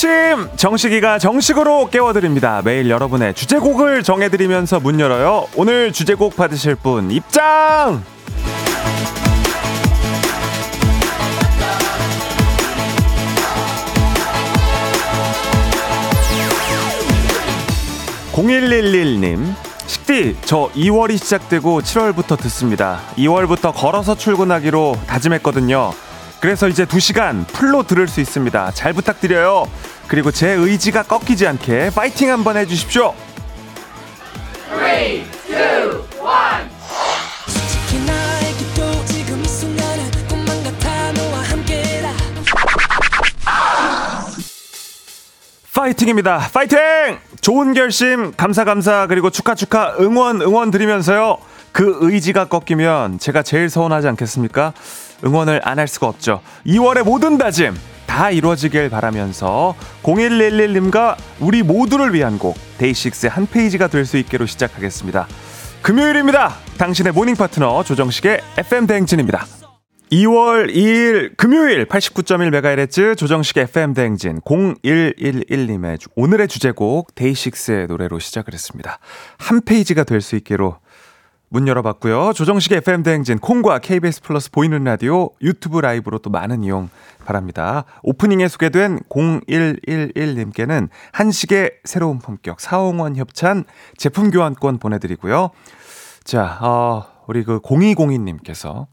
아침 정식이가 정식으로 깨워드립니다. 매일 여러분의 주제곡을 정해드리면서 문 열어요. 오늘 주제곡 받으실 분 입장! 0111님 식디 저 2월이 시작되고 7월부터 듣습니다 2월부터 걸어서 출근하기로 다짐했거든요 그래서 이제 2시간 풀로 들을 수 있습니다 잘 부탁드려요 그리고 제 의지가 꺾이지 않게 파이팅 한번 해주십시오 3, 2, 1 파이팅입니다. 파이팅! 좋은 결심, 감사, 감사, 그리고 축하, 축하, 응원, 응원 드리면서요. 그 의지가 꺾이면 제가 제일 서운하지 않겠습니까? 응원을 안 할 수가 없죠. 2월의 모든 다짐 다 이루어지길 바라면서 0111님과 우리 모두를 위한 곡 데이식스의 한 페이지가 될 수 있게로 시작하겠습니다. 금요일입니다. 당신의 morning 파트너 조정식의 FM 대행진입니다. 2월 2일 금요일 89.1MHz 조정식 FM 대행진 0111님의 오늘의 주제곡 데이식스의 노래로 시작을 했습니다. 한 페이지가 될 수 있게로 문 열어봤고요. 조정식 FM 대행진 콩과 KBS 플러스 보이는 라디오 유튜브 라이브로 또 많은 이용 바랍니다. 오프닝에 소개된 0111님께는 한식의 새로운 품격 사옹원 협찬 제품 교환권 보내드리고요. 자, 어, 우리 그 0202님께서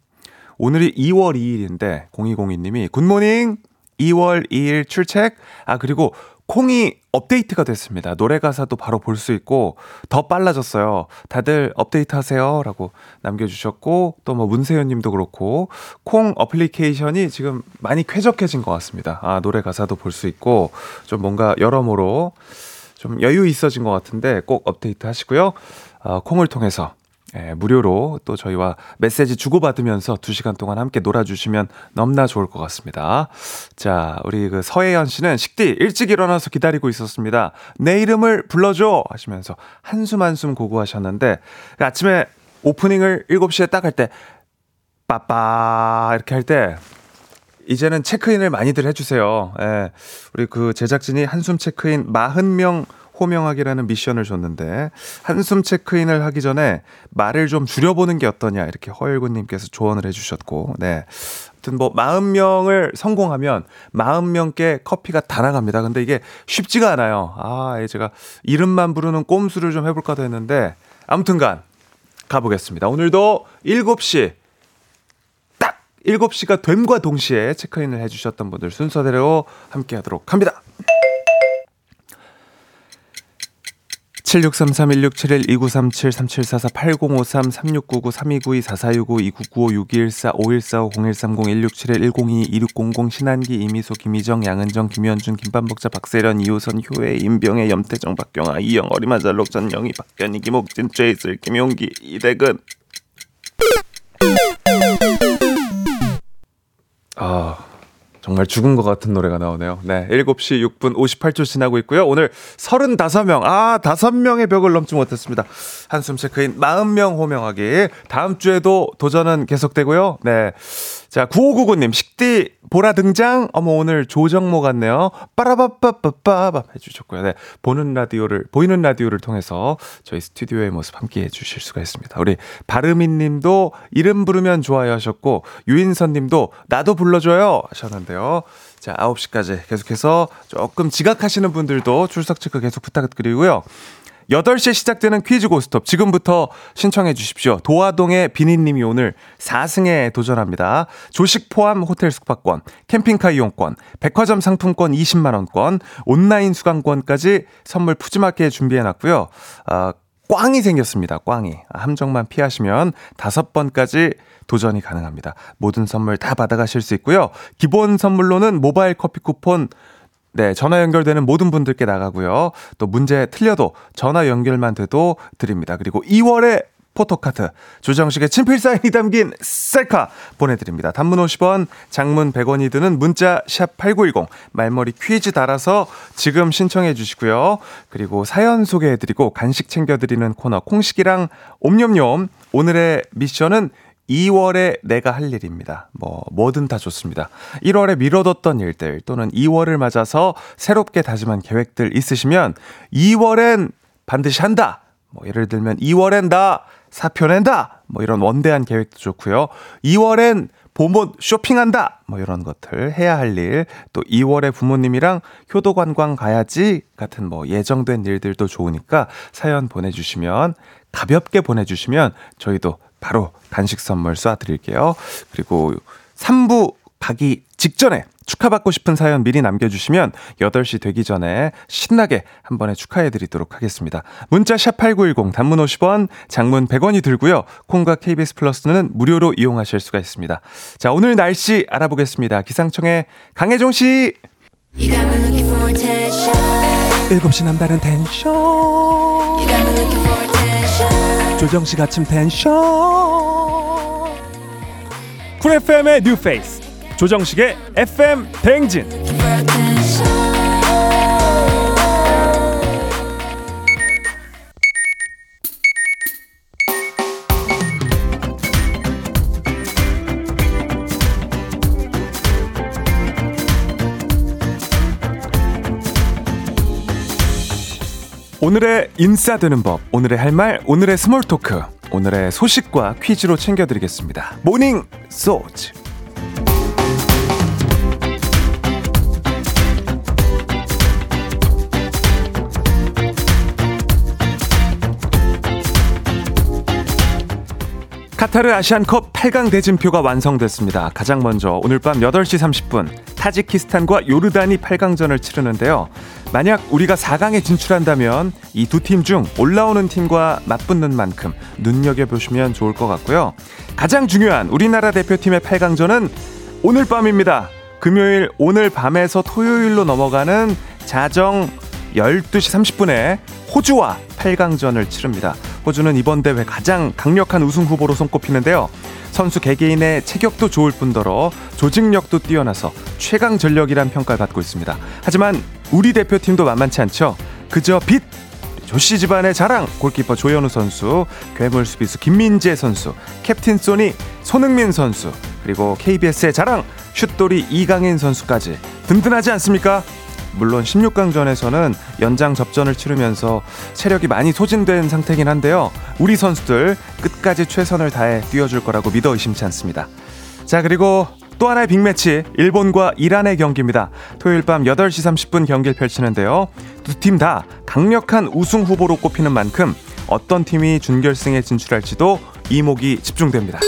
오늘이 2월 2일인데 0202님이 good morning 2월 2일 출첵 아 그리고 콩이 업데이트가 됐습니다. 노래 가사도 바로 볼 수 있고 더 빨라졌어요. 다들 업데이트 하세요라고 남겨주셨고 또 뭐 문세현 님도 그렇고 콩 어플리케이션이 지금 많이 쾌적해진 것 같습니다. 아 노래 가사도 볼 수 있고 좀 뭔가 여러모로 좀 여유 있어진 것 같은데 꼭 업데이트 하시고요. 어, 콩을 통해서 예, 무료로 또 저희와 메시지 주고받으면서 2시간 동안 함께 놀아주시면 너무나 좋을 것 같습니다. 자, 우리 그 서혜연 씨는 식디 일찍 일어나서 기다리고 있었습니다. 내 이름을 불러줘! 하시면서 한숨 한숨 고고하셨는데 그 아침에 오프닝을 7시에 딱 할 때 빠빠 이렇게 할 때 이제는 체크인을 많이들 해주세요. 예, 우리 그 제작진이 한숨 체크인 40명 호명하기라는 미션을 줬는데 한숨 체크인을 하기 전에 말을 좀 줄여보는 게 어떠냐 이렇게 허일구님께서 조언을 해주셨고 네. 아무튼 뭐 40명을 성공하면 40명께 커피가 다 나갑니다. 근데 이게 쉽지가 않아요. 아, 제가 이름만 부르는 꼼수를 좀 해볼까도 했는데 아무튼간 가보겠습니다. 오늘도 7시 딱 7시가 됨과 동시에 체크인을 해주셨던 분들 순서대로 함께 하도록 합니다. 7633-1671-2377-3803-3292-4465-2995-6145-0145-0130-1671-1022-2671-1022 신한기 이미소 김희정 양은정 김현준 김반복자 박세련 이호선 효혜 임병혜 염태정 박경아 이영 어리마 잘록 전영희 박견희 김옥진 최이슬 김용기 이대근. 아 정말 죽은 것 같은 노래가 나오네요. 네. 7시 6분 58초 지나고 있고요. 오늘 35명, 아, 5명의 벽을 넘지 못했습니다. 한숨 체크인 40명 호명하기. 다음 주에도 도전은 계속되고요. 네. 자, 9599님, 식디 보라 등장. 어머, 오늘 조정모 같네요. 빠라바빠빠빠바 해주셨고요. 네. 보는 라디오를, 보이는 라디오를 통해서 저희 스튜디오의 모습 함께 해주실 수가 있습니다. 우리 바르민 님도 이름 부르면 좋아요 하셨고, 유인선 님도 나도 불러줘요 하셨는데요. 자, 9시까지 계속해서 조금 지각하시는 분들도 출석 체크 계속 부탁드리고요. 8시에 시작되는 퀴즈 고스톱 지금부터 신청해 주십시오. 도화동의 비니님이 오늘 4승에 도전합니다. 조식 포함 호텔 숙박권, 캠핑카 이용권, 백화점 상품권 20만 원권, 온라인 수강권까지 선물 푸짐하게 준비해 놨고요. 어, 꽝이 생겼습니다. 꽝이. 함정만 피하시면 다섯 번까지 도전이 가능합니다. 모든 선물 다 받아가실 수 있고요. 기본 선물로는 모바일 커피 쿠폰 네, 전화 연결되는 모든 분들께 나가고요. 또 문제 틀려도 전화 연결만 돼도 드립니다. 그리고 2월에 포토카드, 조정식의 친필 사인이 담긴 셀카 보내드립니다. 단문 50원, 장문 100원이 드는 문자 샵 8910 말머리 퀴즈 달아서 지금 신청해 주시고요. 그리고 사연 소개해드리고 간식 챙겨드리는 코너 콩식이랑 옴념념 오늘의 미션은 2월에 내가 할 일입니다. 뭐, 뭐든 다 좋습니다. 1월에 미뤄뒀던 일들 또는 2월을 맞아서 새롭게 다짐한 계획들 있으시면 2월엔 반드시 한다! 뭐, 예를 들면 2월엔 나 사표 낸다! 뭐, 이런 원대한 계획도 좋고요. 2월엔 봄옷 쇼핑한다! 뭐 이런 것들 해야 할 일, 또 2월에 부모님이랑 효도 관광 가야지 같은 뭐 예정된 일들도 좋으니까 사연 보내주시면 가볍게 보내주시면 저희도 바로 간식 선물 쏴드릴게요. 그리고 3부 가기 직전에 축하받고 싶은 사연 미리 남겨주시면 8시 되기 전에 신나게 한 번에 축하해드리도록 하겠습니다. 문자 샵8910 단문 50원, 장문 100원이 들고요. 콩과 KBS 플러스는 무료로 이용하실 수가 있습니다. 자, 오늘 날씨 알아보겠습니다. 기상청의 강혜종 씨! 7시 남다른 텐션 조정식 아침 텐션. 쿨 FM의 뉴페이스 조정식의 FM 대행진 오늘의 인싸되는 법, 오늘의 할 말, 오늘의 small talk, 오늘의 소식과 퀴즈로 챙겨드리겠습니다. 모닝 소즈. 카타르 아시안컵 8강 대진표가 완성됐습니다. 가장 먼저 오늘 밤 8시 30분 타지키스탄과 요르단이 8강전을 치르는데요. 만약 우리가 4강에 진출한다면 이 두 팀 중 올라오는 팀과 맞붙는 만큼 눈여겨보시면 좋을 것 같고요. 가장 중요한 우리나라 대표팀의 8강전은 오늘 밤입니다. 금요일 오늘 밤에서 토요일로 넘어가는 자정 12시 30분에 호주와 8강전을 치릅니다. 호주는 이번 대회 가장 강력한 우승 후보로 손꼽히는데요. 선수 개개인의 체격도 좋을 뿐더러 조직력도 뛰어나서 최강 전력이란 평가를 받고 있습니다. 하지만 우리 대표팀도 만만치 않죠. 그저 빛 조씨 집안의 자랑 골키퍼 조현우 선수, 괴물 수비수 김민재 선수, 캡틴 소니 손흥민 선수, 그리고 KBS의 자랑 슛돌이 이강인 선수까지 든든하지 않습니까? 물론 16강전에서는 연장 접전을 치르면서 체력이 많이 소진된 상태긴 한데요. 우리 선수들 끝까지 최선을 다해 뛰어줄 거라고 믿어 의심치 않습니다. 자, 그리고 또 하나의 빅매치 일본과 이란의 경기입니다. 토요일 밤 8시 30분 경기를 펼치는데요. 두 팀 다 강력한 우승 후보로 꼽히는 만큼 어떤 팀이 준결승에 진출할지도 이목이 집중됩니다.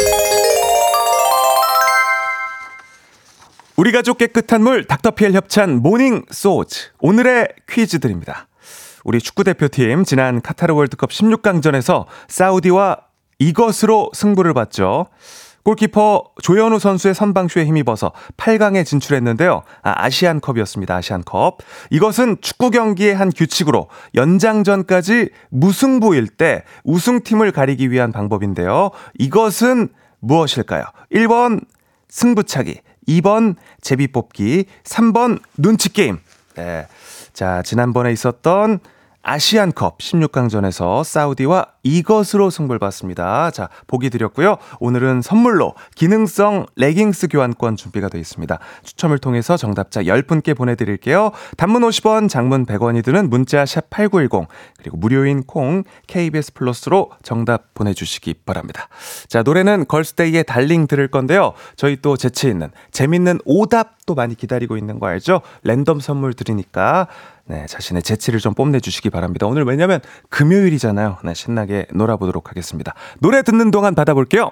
우리 가족 깨끗한 물 닥터피엘 협찬 모닝 소즈 오늘의 퀴즈 드립니다. 우리 축구 대표팀 지난 카타르 월드컵 16강전에서 사우디와 이것으로 승부를 봤죠. 골키퍼 조현우 선수의 선방쇼에 힘입어서 8강에 진출했는데요. 아, 시안컵이었습니다 아시안컵. 이것은 축구 경기의 한 규칙으로 연장전까지 무승부일 때 우승팀을 가리기 위한 방법인데요. 이것은 무엇일까요? 1번 승부차기, 2번 제비 뽑기, 3번 눈치 게임. 네. 자, 지난번에 있었던 아시안컵 16강전에서 사우디와 이것으로 승부를 봤습니다. 자, 보기 드렸고요. 오늘은 선물로 기능성 레깅스 교환권 준비가 되어 있습니다. 추첨을 통해서 정답자 10분께 보내드릴게요. 단문 50원, 장문 100원이 드는 문자 샵 8910 그리고 무료인 콩 KBS 플러스로 정답 보내주시기 바랍니다. 자, 노래는 걸스데이의 달링 들을 건데요. 저희 또 재치 있는 재밌는 오답도 많이 기다리고 있는 거 알죠? 랜덤 선물 드리니까 네, 자신의 재치를 좀 뽐내주시기 바랍니다. 오늘 왜냐면 금요일이잖아요. 네, 신나게 놀아보도록 하겠습니다. 노래 듣는 동안 받아볼게요.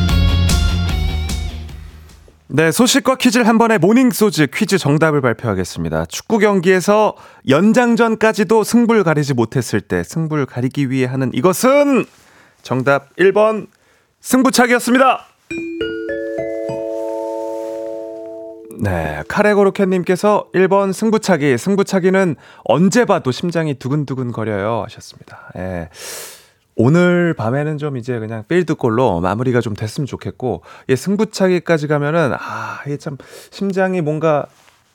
네, 소식과 퀴즈를 한 번에 모닝 소즈 퀴즈 정답을 발표하겠습니다. 축구 경기에서 연장전까지도 승부를 가리지 못했을 때 승부를 가리기 위해 하는 이것은 정답 1번 승부차기였습니다. 네, 카레고로켓님께서 1번 승부차기. 승부차기는 언제 봐도 심장이 두근두근 거려요. 하셨습니다. 예. 오늘 밤에는 좀 이제 그냥 필드골로 마무리가 좀 됐으면 좋겠고, 예, 승부차기까지 가면은, 아, 이게 참, 심장이 뭔가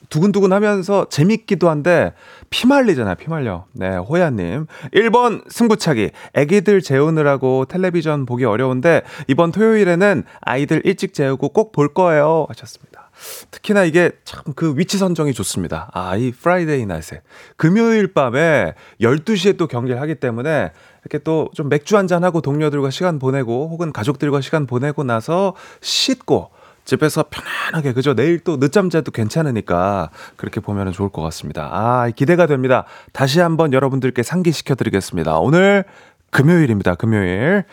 두근두근 하면서 재밌기도 한데, 피말리잖아요, 피말려. 네, 호야님. 1번 승부차기. 애기들 재우느라고 텔레비전 보기 어려운데, 이번 토요일에는 아이들 일찍 재우고 꼭 볼 거예요. 하셨습니다. 특히나 이게 참 그 위치 선정이 좋습니다. 아, 이 Friday night에. 금요일 밤에 12시에 또 경기를 하기 때문에 이렇게 또 좀 맥주 한잔 하고 동료들과 시간 보내고 혹은 가족들과 시간 보내고 나서 씻고 집에서 편안하게 그죠 내일 또 늦잠 자도 괜찮으니까 그렇게 보면 좋을 것 같습니다. 아 기대가 됩니다. 다시 한번 여러분들께 상기시켜 드리겠습니다. 오늘 금요일입니다. 금요일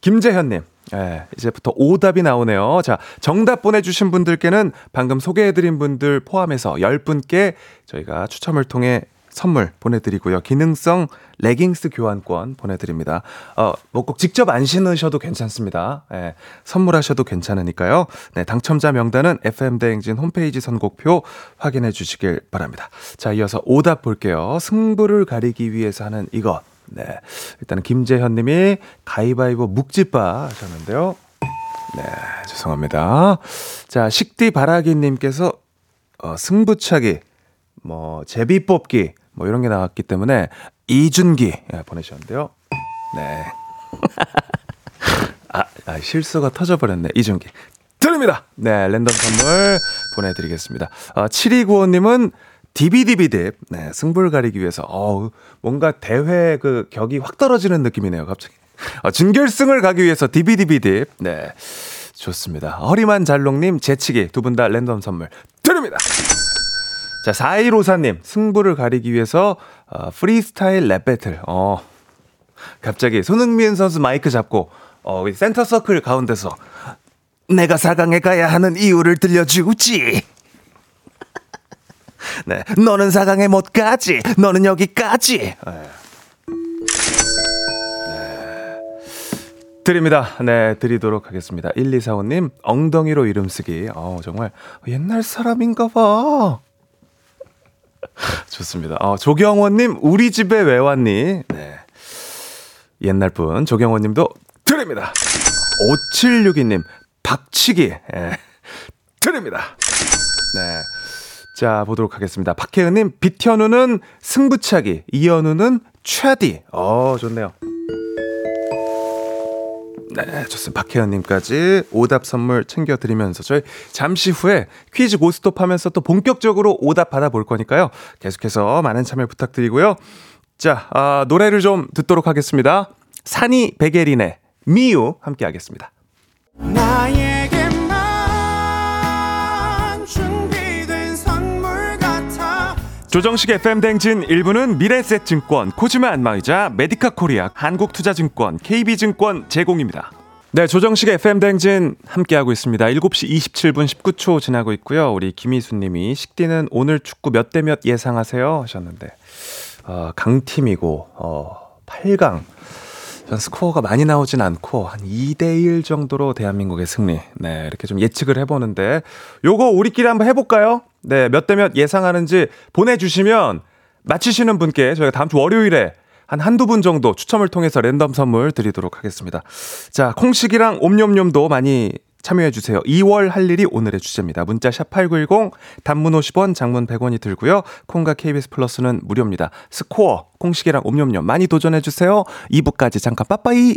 김재현님. 예, 이제부터 오답이 나오네요. 자, 정답 보내주신 분들께는 방금 소개해드린 분들 포함해서 10분께 저희가 추첨을 통해 선물 보내드리고요. 기능성 레깅스 교환권 보내드립니다. 어, 뭐 꼭 직접 안 신으셔도 괜찮습니다. 예, 선물하셔도 괜찮으니까요. 네, 당첨자 명단은 FM대행진 홈페이지 선곡표 확인해 주시길 바랍니다. 자, 이어서 오답 볼게요. 승부를 가리기 위해서 하는 이것. 네. 일단은 김재현 님이 가위바위보 묵지바 하셨는데요. 네, 죄송합니다. 자, 식디 바라기 님께서 어, 승부차기, 뭐, 제비 뽑기, 뭐 이런 게 나왔기 때문에 이준기 예, 보내셨는데요. 네. 아, 아, 실수가 터져버렸네. 이준기. 드립니다! 네, 랜덤 선물 보내드리겠습니다. 아, 7295님은 디비디비 딥, 네, 승부를 가리기 위해서, 어우, 뭔가 대회 그 격이 확 떨어지는 느낌이네요, 갑자기. 아, 준결승을 가기 위해서 디비디비 딥, 네. 좋습니다. 허리만 잘롱님, 재치기 두 분 다 랜덤 선물 드립니다! 자, 4154님, 승부를 가리기 위해서, 어, 프리스타일 랩 배틀. 어, 갑자기 손흥민 선수 마이크 잡고, 어, 센터 서클 가운데서, 내가 4강에 가야 하는 이유를 들려주지. 네, 너는 4강에 못 가지. 너는 여기까지. 네. 드립니다. 네, 드리도록 하겠습니다. 1245님, 엉덩이로 이름 쓰기. 어, 정말 옛날 사람인가 봐. 좋습니다. 어, 조경원님, 우리 집에 왜 왔니? 네. 옛날 분, 조경원님도 드립니다. 5762님, 박치기. 예. 드립니다. 네. 자, 보도록 하겠습니다. 박혜은님, 빛현우는 승부차기, 이현우는 최디. 어, 좋네요. 네, 좋습니다. 박혜연님까지 오답 선물 챙겨드리면서 저희 잠시 후에 퀴즈 고스톱 하면서 또 본격적으로 오답 받아볼 거니까요. 계속해서 많은 참여 부탁드리고요. 자, 아, 노래를 좀 듣도록 하겠습니다. 산이 베게린의 미유 함께 하겠습니다. 조정식 FM 댕진 1부는 미래셋증권, 코지마 안마의자, 메디카 코리아, 한국투자증권, KB증권 제공입니다. 네, 조정식 FM 댕진 함께하고 있습니다. 7시 27분 19초 지나고 있고요. 우리 김희수 님이 식디는 오늘 축구 몇 대 몇 예상하세요? 하셨는데, 어, 강팀이고, 어, 8강. 전 스코어가 많이 나오진 않고 한 2대 1 정도로 대한민국의 승리. 네, 이렇게 좀 예측을 해보는데 요거 우리끼리 한번 해볼까요? 네, 몇 대 몇 예상하는지 보내주시면 맞히시는 분께 저희가 다음 주 월요일에 한 한두 분 정도 추첨을 통해서 랜덤 선물 드리도록 하겠습니다. 자, 콩식이랑 옴뇸뇸도 많이 참여해 주세요. 2월 할 일이 오늘의 주제입니다. 문자 샵8910, 단문 50원, 장문 100원이 들고요. 콩과 KBS 플러스는 무료입니다. 스코어, 콩식이랑 옴뇸뇸 많이 도전해 주세요. 2부까지 잠깐 빠빠이!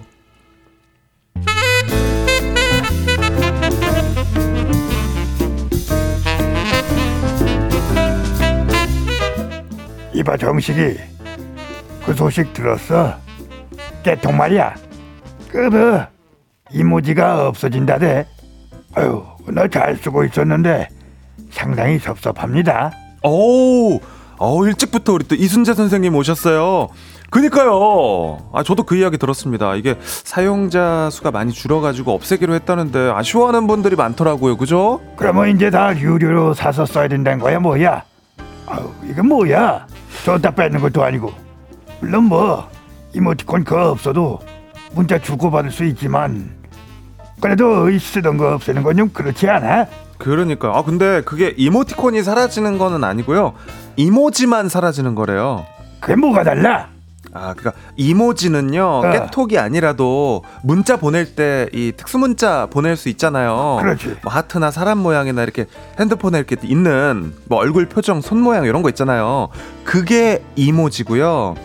이봐 정식이 그 소식 들었어? 깨통 말이야 그뭐 이모지가 없어진다대 아유 나 잘 쓰고 있었는데 상당히 섭섭합니다 오, 어 일찍부터 우리 또 이순재 선생님 오셨어요. 그니까요. 아, 저도 그 이야기 들었습니다. 이게 사용자 수가 많이 줄어가지고 없애기로 했다는데 아쉬워하는 분들이 많더라고요. 그죠? 그러면 이제 다 유료로 사서 써야 된다는 거야 뭐야 아유 이건 뭐야 줬다 뺏는 것도 아니고 물론 뭐 이모티콘 그거 없어도 문자 주고받을 수 있지만 그래도 이 쓰던 거 없애는 건 좀 그렇지 않아? 그러니까. 아, 근데 그게 이모티콘이 사라지는 거는 아니고요. 이모지만 사라지는 거래요. 그게 뭐가 달라? 아, 그니까 이모지는요 어. 깨톡이 아니라도 문자 보낼 때 이 특수 문자 보낼 수 있잖아요. 그렇지. 뭐 하트나 사람 모양이나 이렇게 핸드폰에 이렇게 있는 뭐 얼굴 표정, 손 모양 이런 거 있잖아요. 그게 이모지고요.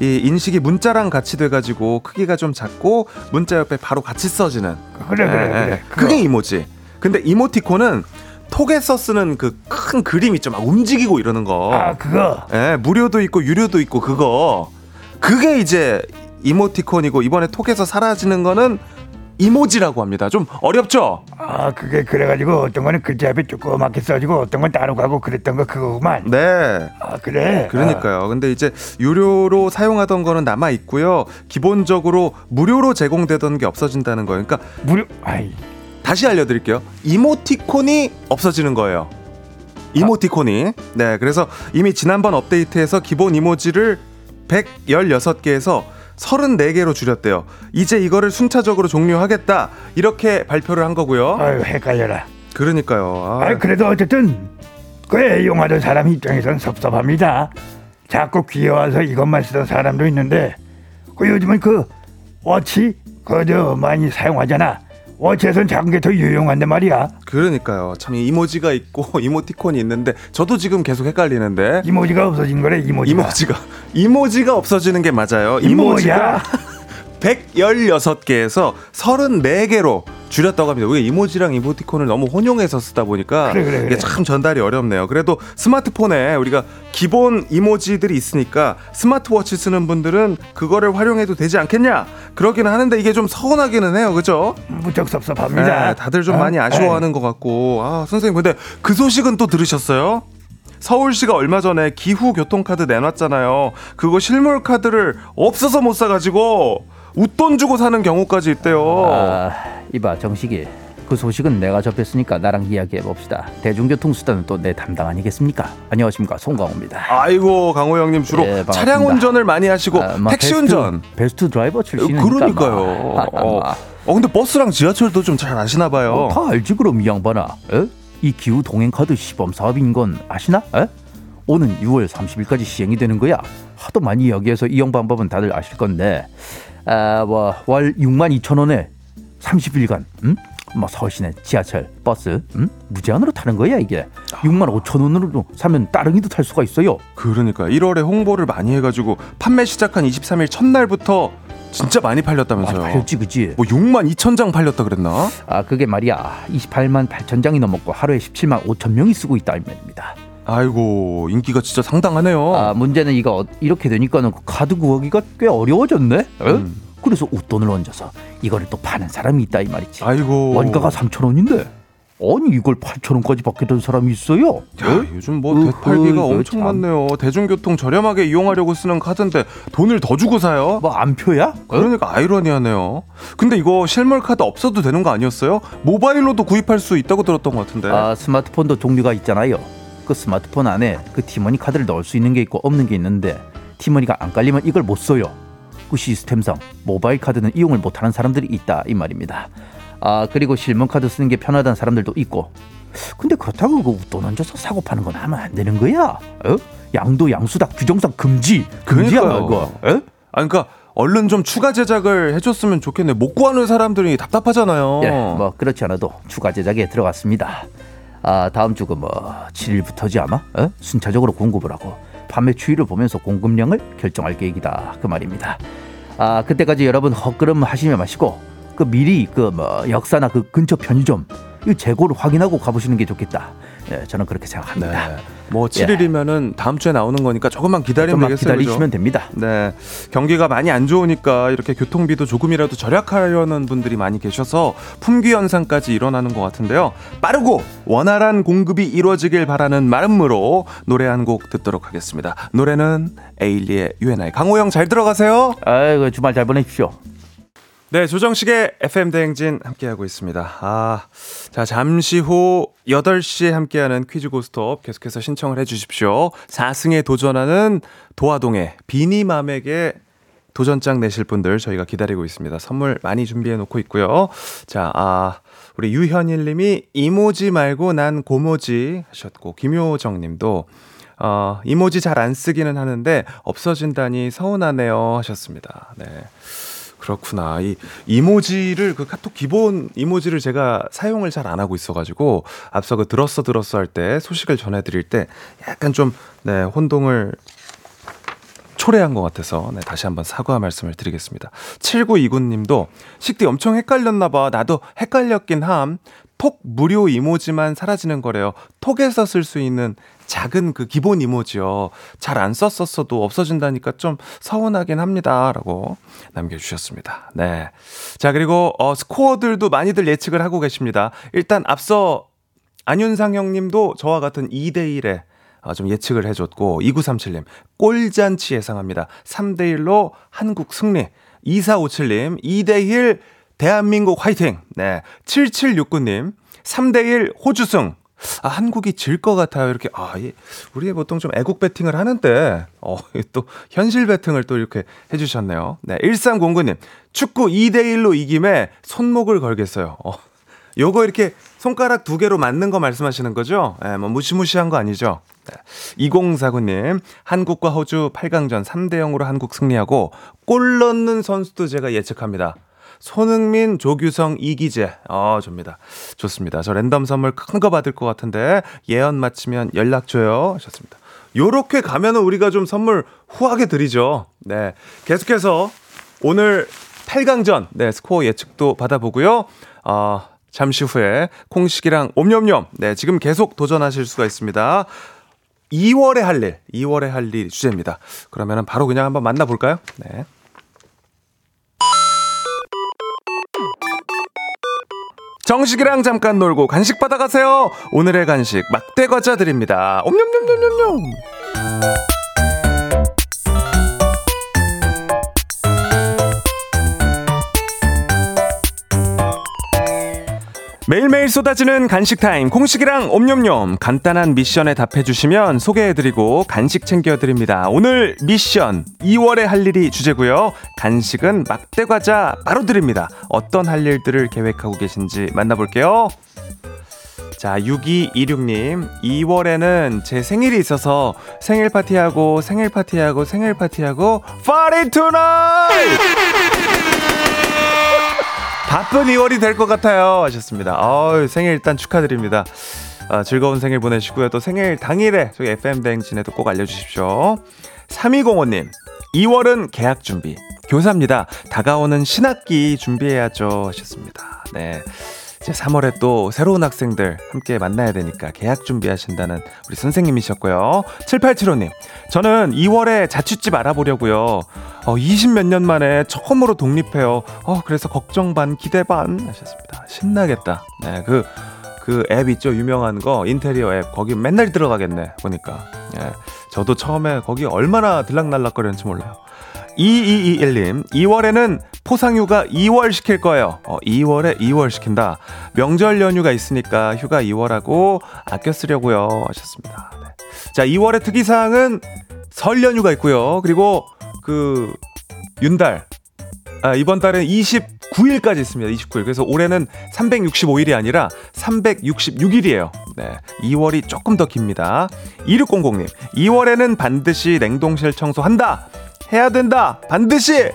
이 인식이 문자랑 같이 돼가지고 크기가 좀 작고 문자 옆에 바로 같이 써지는. 그래 그래 예, 예. 그래 그게 이모지. 근데 이모티콘은 톡에서 쓰는 그 큰 그림 있죠, 막 움직이고 이러는 거. 아 그거 예, 무료도 있고 유료도 있고 그거 그게 이제 이모티콘이고 이번에 톡에서 사라지는 거는 이모지라고 합니다. 좀 어렵죠? 아 그게 그래가지고 어떤 거는 글자 앞에 조그맣게 써지고 어떤 건 따로 가고 그랬던 거 그거구만 네. 아 그래 그러니까요. 근데 이제 유료로 사용하던 거는 남아 있고요. 기본적으로 무료로 제공되던 게 없어진다는 거예요. 그러니까 아, 무료 아이 다시 알려드릴게요. 이모티콘이 없어지는 거예요. 이모티콘이. 네, 그래서 이미 지난번 업데이트에서 기본 이모지를 116개에서 34개로 줄였대요. 이제 이거를 순차적으로 종료하겠다. 이렇게 발표를 한 거고요. 아유 헷갈려라 그러니까요. 아, 아 그래도 어쨌든 그 애용하던 사람 입장에선 섭섭합니다 자꾸 귀여워서 이것만 쓰던 사람도 있는데 그 요즘은 그 워치 그저 많이 사용하잖아 워치에선 작은 게 더 유용한데 말이야. 그러니까요. 참 이모지가 있고 이모티콘이 있는데 저도 지금 계속 헷갈리는데. 이모지가 없어진 거래 이모지가. 이모지가. 이모지가 없어지는 게 맞아요. 이모지야 116개에서 34개로 줄였다고 합니다. 우리가 이모지랑 이모티콘을 너무 혼용해서 쓰다 보니까 그래, 그래, 이게 그래. 참 전달이 어렵네요. 그래도 스마트폰에 우리가 기본 이모지들이 있으니까 스마트워치 쓰는 분들은 그거를 활용해도 되지 않겠냐? 그러기는 하는데 이게 좀 서운하기는 해요. 그죠? 무척 섭섭합니다 네, 다들 좀 어? 많이 아쉬워하는 것 같고. 아, 선생님 근데 그 소식은 또 들으셨어요? 서울시가 얼마 전에 기후 교통카드 내놨잖아요. 그거 실물 카드를 없어서 못 사가지고 웃돈 주고 사는 경우까지 있대요. 아, 이봐 정식이 그 소식은 내가 접했으니까 나랑 이야기해 봅시다. 대중교통 수단은 또 내 담당 아니겠습니까? 안녕하십니까 송강호입니다. 아이고 강호 형님 주로 예. 차량 운전을 많이 하시고 아, 뭐 택시 베스트- 운전. 베스트 드라이버 출신이니까 그러니까요. 뭐. 어, 어, 근데 버스랑 지하철도 좀 잘 아시나 봐요. 어, 다 알지 그럼 이 양반아. 에? 이 기후 동행 카드 시범 사업인 건 아시나? 에? 오는 6월 30일까지 시행이 되는 거야. 하도 많이 이야기해서 이용 방법은 다들 아실 건데, 아, 뭐 월 6만 2천 원에 30일간, 음? 뭐 서울시내 지하철, 버스, 음? 무제한으로 타는 거야 이게. 6만 5천 원으로 사면 따릉이도 탈 수가 있어요. 그러니까 1월에 홍보를 많이 해가지고 판매 시작한 23일 첫날부터 진짜 많이 아, 팔렸다면서요. 팔렸지 그지? 뭐 6만 2천 장 팔렸다 그랬나? 아 그게 말이야 28만 8천 장이 넘었고 하루에 17만 5천 명이 쓰고 있다 이 말입니다. 아이고 인기가 진짜 상당하네요. 아 문제는 이거 어- 이렇게 되니까는 그 카드 구하기가 꽤 어려워졌네. 에? 음. 그래서 웃돈을 얹어서 이거를 또 파는 사람이 있다 이 말이지. 아이고 원가가 3천 원인데 아니 이걸 8천 원까지 받겠다는 사람이 있어요? 야, 어? 요즘 뭐 으흐, 되팔기가 이거 엄청 참. 많네요. 대중교통 저렴하게 이용하려고 쓰는 카드인데 돈을 더 주고 사요? 뭐 안표야? 어? 그러니까 아이러니하네요. 근데 이거 실물 카드 없어도 되는 거 아니었어요? 모바일로도 구입할 수 있다고 들었던 것 같은데. 아 스마트폰도 종류가 있잖아요. 그 스마트폰 안에 그 티머니 카드를 넣을 수 있는 게 있고 없는 게 있는데 티머니가 안 깔리면 이걸 못 써요. 그 시스템상 모바일 카드는 이용을 못하는 사람들이 있다 이 말입니다. 아 그리고 실물 카드 쓰는 게 편하다는 사람들도 있고. 근데 그렇다고 그돈 얹어서 사고 파는 건 하면 안 되는 거야. 어? 양도 양수다 규정상 금지. 금지야 그러니까요. 그거. 어? 아 그러니까 얼른 좀 추가 제작을 해줬으면 좋겠네. 못 구하는 사람들이 답답하잖아요. 예, 뭐 그렇지 않아도 추가 제작에 들어갔습니다. 아 다음 주그 뭐 7일부터지 아마 어? 순차적으로 공급을 하고 판매 추이를 보면서 공급량을 결정할 계획이다 그 말입니다. 아 그때까지 여러분 헛걸음 하시지 마시고 그 미리 그 뭐 역사나 그 근처 편의점 이 재고를 확인하고 가보시는 게 좋겠다. 예, 저는 그렇게 생각합니다. 네. 뭐 7일이면은 다음 주에 나오는 거니까 조금만 기다리면 좀만 되겠어요. 기다리시면 그죠? 됩니다. 네. 경기가 많이 안 좋으니까 이렇게 교통비도 조금이라도 절약하려는 분들이 많이 계셔서 품귀 현상까지 일어나는 것 같은데요. 빠르고 원활한 공급이 이루어지길 바라는 마음으로 노래 한 곡 듣도록 하겠습니다. 노래는 에일리의 UNI. 강호영 잘 들어가세요. 아이고 주말 잘 보내십시오. 네, 조정식의 FM 대행진 함께하고 있습니다. 아, 자, 잠시 후 8시에 함께하는 퀴즈 고스톱 계속해서 신청을 해 주십시오. 4승에 도전하는 도화동의 비니맘에게 도전장 내실 분들 저희가 기다리고 있습니다. 선물 많이 준비해 놓고 있고요. 자, 아, 우리 유현일 님이 이모지 말고 난 고모지 하셨고, 김효정 님도 어, 이모지 잘 안 쓰기는 하는데 없어진다니 서운하네요 하셨습니다. 네. 그렇구나. 이 이모지를 그 카톡 기본 이모지를 제가 사용을 잘 안 하고 있어가지고 앞서 그 들었어 들었어 할 때 소식을 전해드릴 때 약간 좀 네, 혼동을 초래한 것 같아서 네, 다시 한번 사과 말씀을 드리겠습니다. 7929님도 식디 엄청 헷갈렸나 봐. 나도 헷갈렸긴 함. 톡 무료 이모지만 사라지는 거래요. 톡에서 쓸 수 있는 작은 그 기본 이모지요. 잘 안 썼었어도 없어진다니까 좀 서운하긴 합니다. 라고 남겨주셨습니다. 네. 자, 그리고 어, 스코어들도 많이들 예측을 하고 계십니다. 일단 앞서 안윤상 형님도 저와 같은 2대1에 아, 좀 예측을 해줬고 2937님 꼴잔치 예상합니다. 3대1로 한국 승리 2457님 2대1 대한민국 화이팅 네 7769님 3대1 호주승 아, 한국이 질 것 같아요. 이렇게, 아, 예. 우리 보통 좀 애국 배팅을 하는데, 어, 또, 현실 배팅을 또 이렇게 해 주셨네요. 네, 1309님, 축구 2대 1로 이김에 손목을 걸겠어요. 어, 요거 이렇게 손가락 두 개로 맞는 거 말씀하시는 거죠? 예, 뭐 무시무시한 거 아니죠? 네. 2049님, 한국과 호주 8강전 3대 0으로 한국 승리하고 골 넣는 선수도 제가 예측합니다. 손흥민, 조규성, 이기재. 어, 줍니다. 좋습니다. 저 랜덤 선물 큰 거 받을 것 같은데 예언 맞히면 연락 줘요. 하셨습니다. 요렇게 가면은 우리가 좀 선물 후하게 드리죠. 네. 계속해서 오늘 8강전 네, 스코어 예측도 받아보고요. 어, 잠시 후에 콩식이랑 옴념념 네, 지금 계속 도전하실 수가 있습니다. 2월에 할 일, 2월에 할 일 주제입니다. 그러면은 바로 그냥 한번 만나 볼까요? 네. 정식이랑 잠깐 놀고 간식 받아가세요. 오늘의 간식 막대 과자 드립니다. 옴념념념념념. 매일매일 쏟아지는 간식 타임 콩식이랑 옴념념. 간단한 미션에 답해주시면 소개해드리고 간식 챙겨드립니다. 오늘 미션 2월에 할 일이 주제고요. 간식은 막대 과자 바로 드립니다. 어떤 할 일들을 계획하고 계신지 만나볼게요. 자 6226님. 2월에는 제 생일이 있어서 생일 파티하고 생일 파티하고 생일 파티하고 party tonight 바쁜 2월이 될 것 같아요 하셨습니다. 어우, 생일 일단 축하드립니다. 아, 즐거운 생일 보내시고요. 또 생일 당일에 저희 FM 대행진에도 꼭 알려주십시오. 3205님 2월은 계약 준비 교사입니다. 다가오는 신학기 준비해야죠 하셨습니다. 네. 이제 3월에 또 새로운 학생들 함께 만나야 되니까 계약 준비하신다는 우리 선생님이셨고요. 7875님, 저는 2월에 자취집 알아보려고요. 어, 20몇 년 만에 처음으로 독립해요. 어, 그래서 걱정 반, 기대 반 하셨습니다. 신나겠다. 네, 그, 그 앱 있죠 유명한 거 인테리어 앱 거기 맨날 들어가겠네 보니까 예 저도 처음에 거기 얼마나 들락날락거렸는지 몰라요 2221님 2월에는 포상휴가 2월 시킬 거예요 어, 2월에 2월 시킨다 명절 연휴가 있으니까 휴가 2월 하고 아껴 쓰려고요 하셨습니다 네. 자 2월의 특이사항은 설 연휴가 있고요 그리고 그 윤달 아, 이번 달은 29일까지 있습니다. 29일. 그래서 올해는 365일이 아니라 366일이에요. 네. 2월이 조금 더 깁니다. 2600님. 2월에는 반드시 냉동실 청소한다. 해야 된다. 반드시.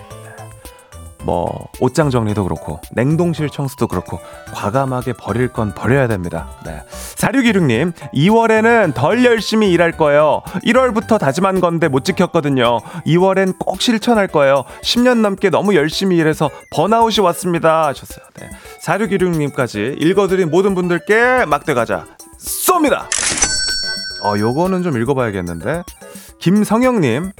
뭐 옷장 정리도 그렇고 냉동실 청소도 그렇고 과감하게 버릴 건 버려야 됩니다. 네. 4616님, 2월에는 덜 열심히 일할 거예요. 1월부터 다짐한 건데 못 지켰거든요. 2월엔 꼭 실천할 거예요. 10년 넘게 너무 열심히 일해서 번아웃이 왔습니다. 하셨어요. 네. 4616님까지 읽어드린 모든 분들께 막대 과자 쏩니다! 어, 요거는 좀 읽어봐야겠는데. 김성영님,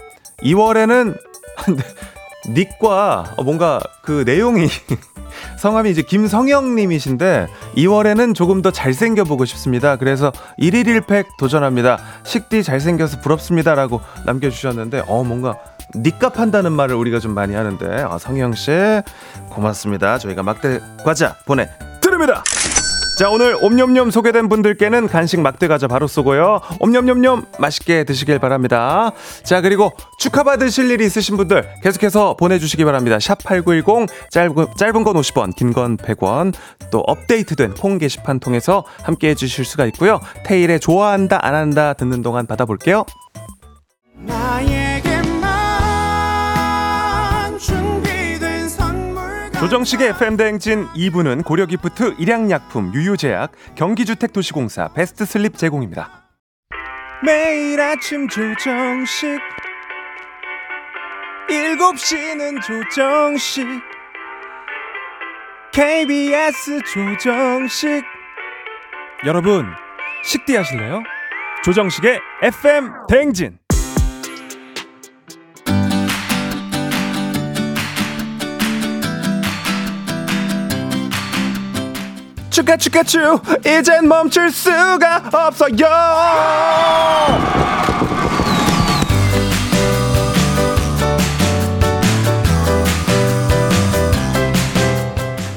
2월에는 닉과 뭔가 그 내용이 성함이 이제 김성영님이신데 2월에는 조금 더 잘생겨 보고 싶습니다. 그래서 1일 1팩 도전합니다. 식디 잘생겨서 부럽습니다라고 남겨주셨는데 어 뭔가 닉값 한다는 말을 우리가 좀 많이 하는데 아, 성영 씨 고맙습니다. 저희가 막대 과자 보내 드립니다. 자 오늘 옴념념 소개된 분들께는 간식 막대 과자 바로 쏘고요. 옴념념념 맛있게 드시길 바랍니다. 자 그리고 축하받으실 일이 있으신 분들 계속해서 보내주시기 바랍니다. 샵8910 짧은, 짧은 건 50원 긴 건 100원. 또 업데이트된 콩 게시판 통해서 함께 해주실 수가 있고요. 테일의 좋아한다 안 한다 듣는 동안 받아볼게요 조정식의 FM대행진 2부는 고려기프트, 일양약품, 유유제약, 경기주택도시공사, 베스트슬립 제공입니다. 매일 아침 조정식 7시는 조정식 KBS 조정식 여러분 식디 하실래요? 조정식의 FM 대행진 축하 축하 축 이젠 멈출 수가 없어요.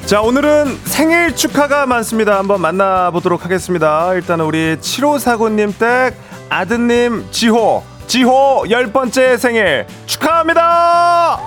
자 오늘은 생일 축하가 많습니다. 한번 만나보도록 하겠습니다. 일단은 우리 7549님 댁 아드님 지호. 지호 열 번째 생일 축하합니다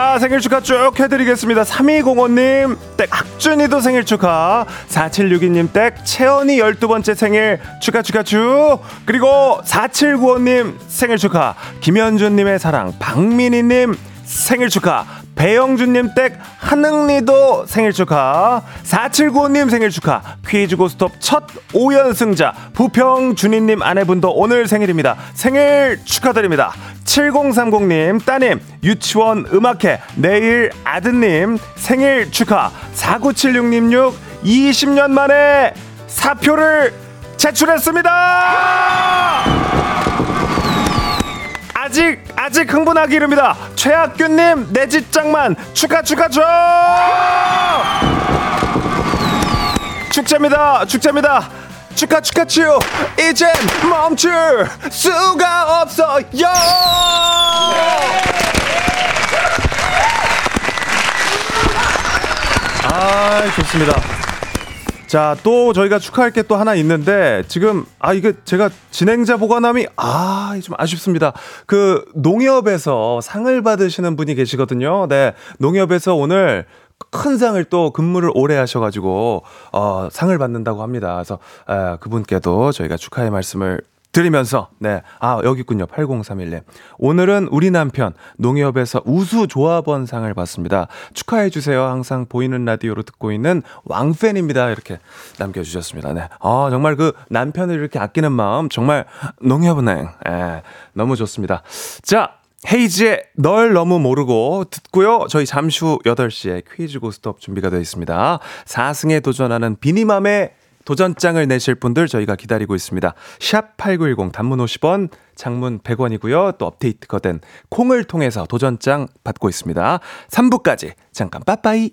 자 생일 축하 쭉 해드리겠습니다. 3205님 댁 학준이도 생일 축하. 4762님 댁 채연이 12번째 생일 축하 축하 축 그리고 4795님 생일 축하. 김현준님의 사랑 박민희님 생일 축하 배영준님 댁 한흥리도 생일 축하. 4795님 생일 축하. 퀴즈 고스톱 첫 5연승자 부평준희님 아내분도 오늘 생일입니다. 생일 축하드립니다. 7030님 따님 유치원 음악회 내일 아드님 생일 축하. 4976님 6 20년 만에 사표를 제출했습니다 아직 아직 흥분하기 이릅니다. 최학규님 내 집장만 축하 축하 줘. 축제입니다. 축제입니다. 축하 축하 츄 이젠 멈출 수가 없어요. 아 좋습니다. 자, 또 저희가 축하할 게 또 하나 있는데 지금 아 이게 제가 진행자 보관함이 아, 좀 아쉽습니다. 그 농협에서 상을 받으시는 분이 계시거든요. 네. 농협에서 오늘 큰 상을 또 근무를 오래 하셔가지고 어, 상을 받는다고 합니다. 그래서 에, 그분께도 저희가 축하의 말씀을 드리면서 네. 아, 여기 있군요. 8031님. 오늘은 우리 남편 농협에서 우수 조합원 상을 받습니다. 축하해 주세요. 항상 보이는 라디오로 듣고 있는 왕팬입니다. 이렇게 남겨 주셨습니다. 네. 아, 정말 그 남편을 이렇게 아끼는 마음 정말 농협은행. 예. 너무 좋습니다. 자, 헤이지의 널 너무 모르고 듣고요. 저희 잠시 후 8시에 퀴즈 고스톱 준비가 되어 있습니다. 4승에 도전하는 비니맘의 도전장을 내실 분들 저희가 기다리고 있습니다. 샵 8910 단문 50원, 장문 100원이고요. 또 업데이트가 된 콩을 통해서 도전장 받고 있습니다. 3부까지 잠깐 빠빠이.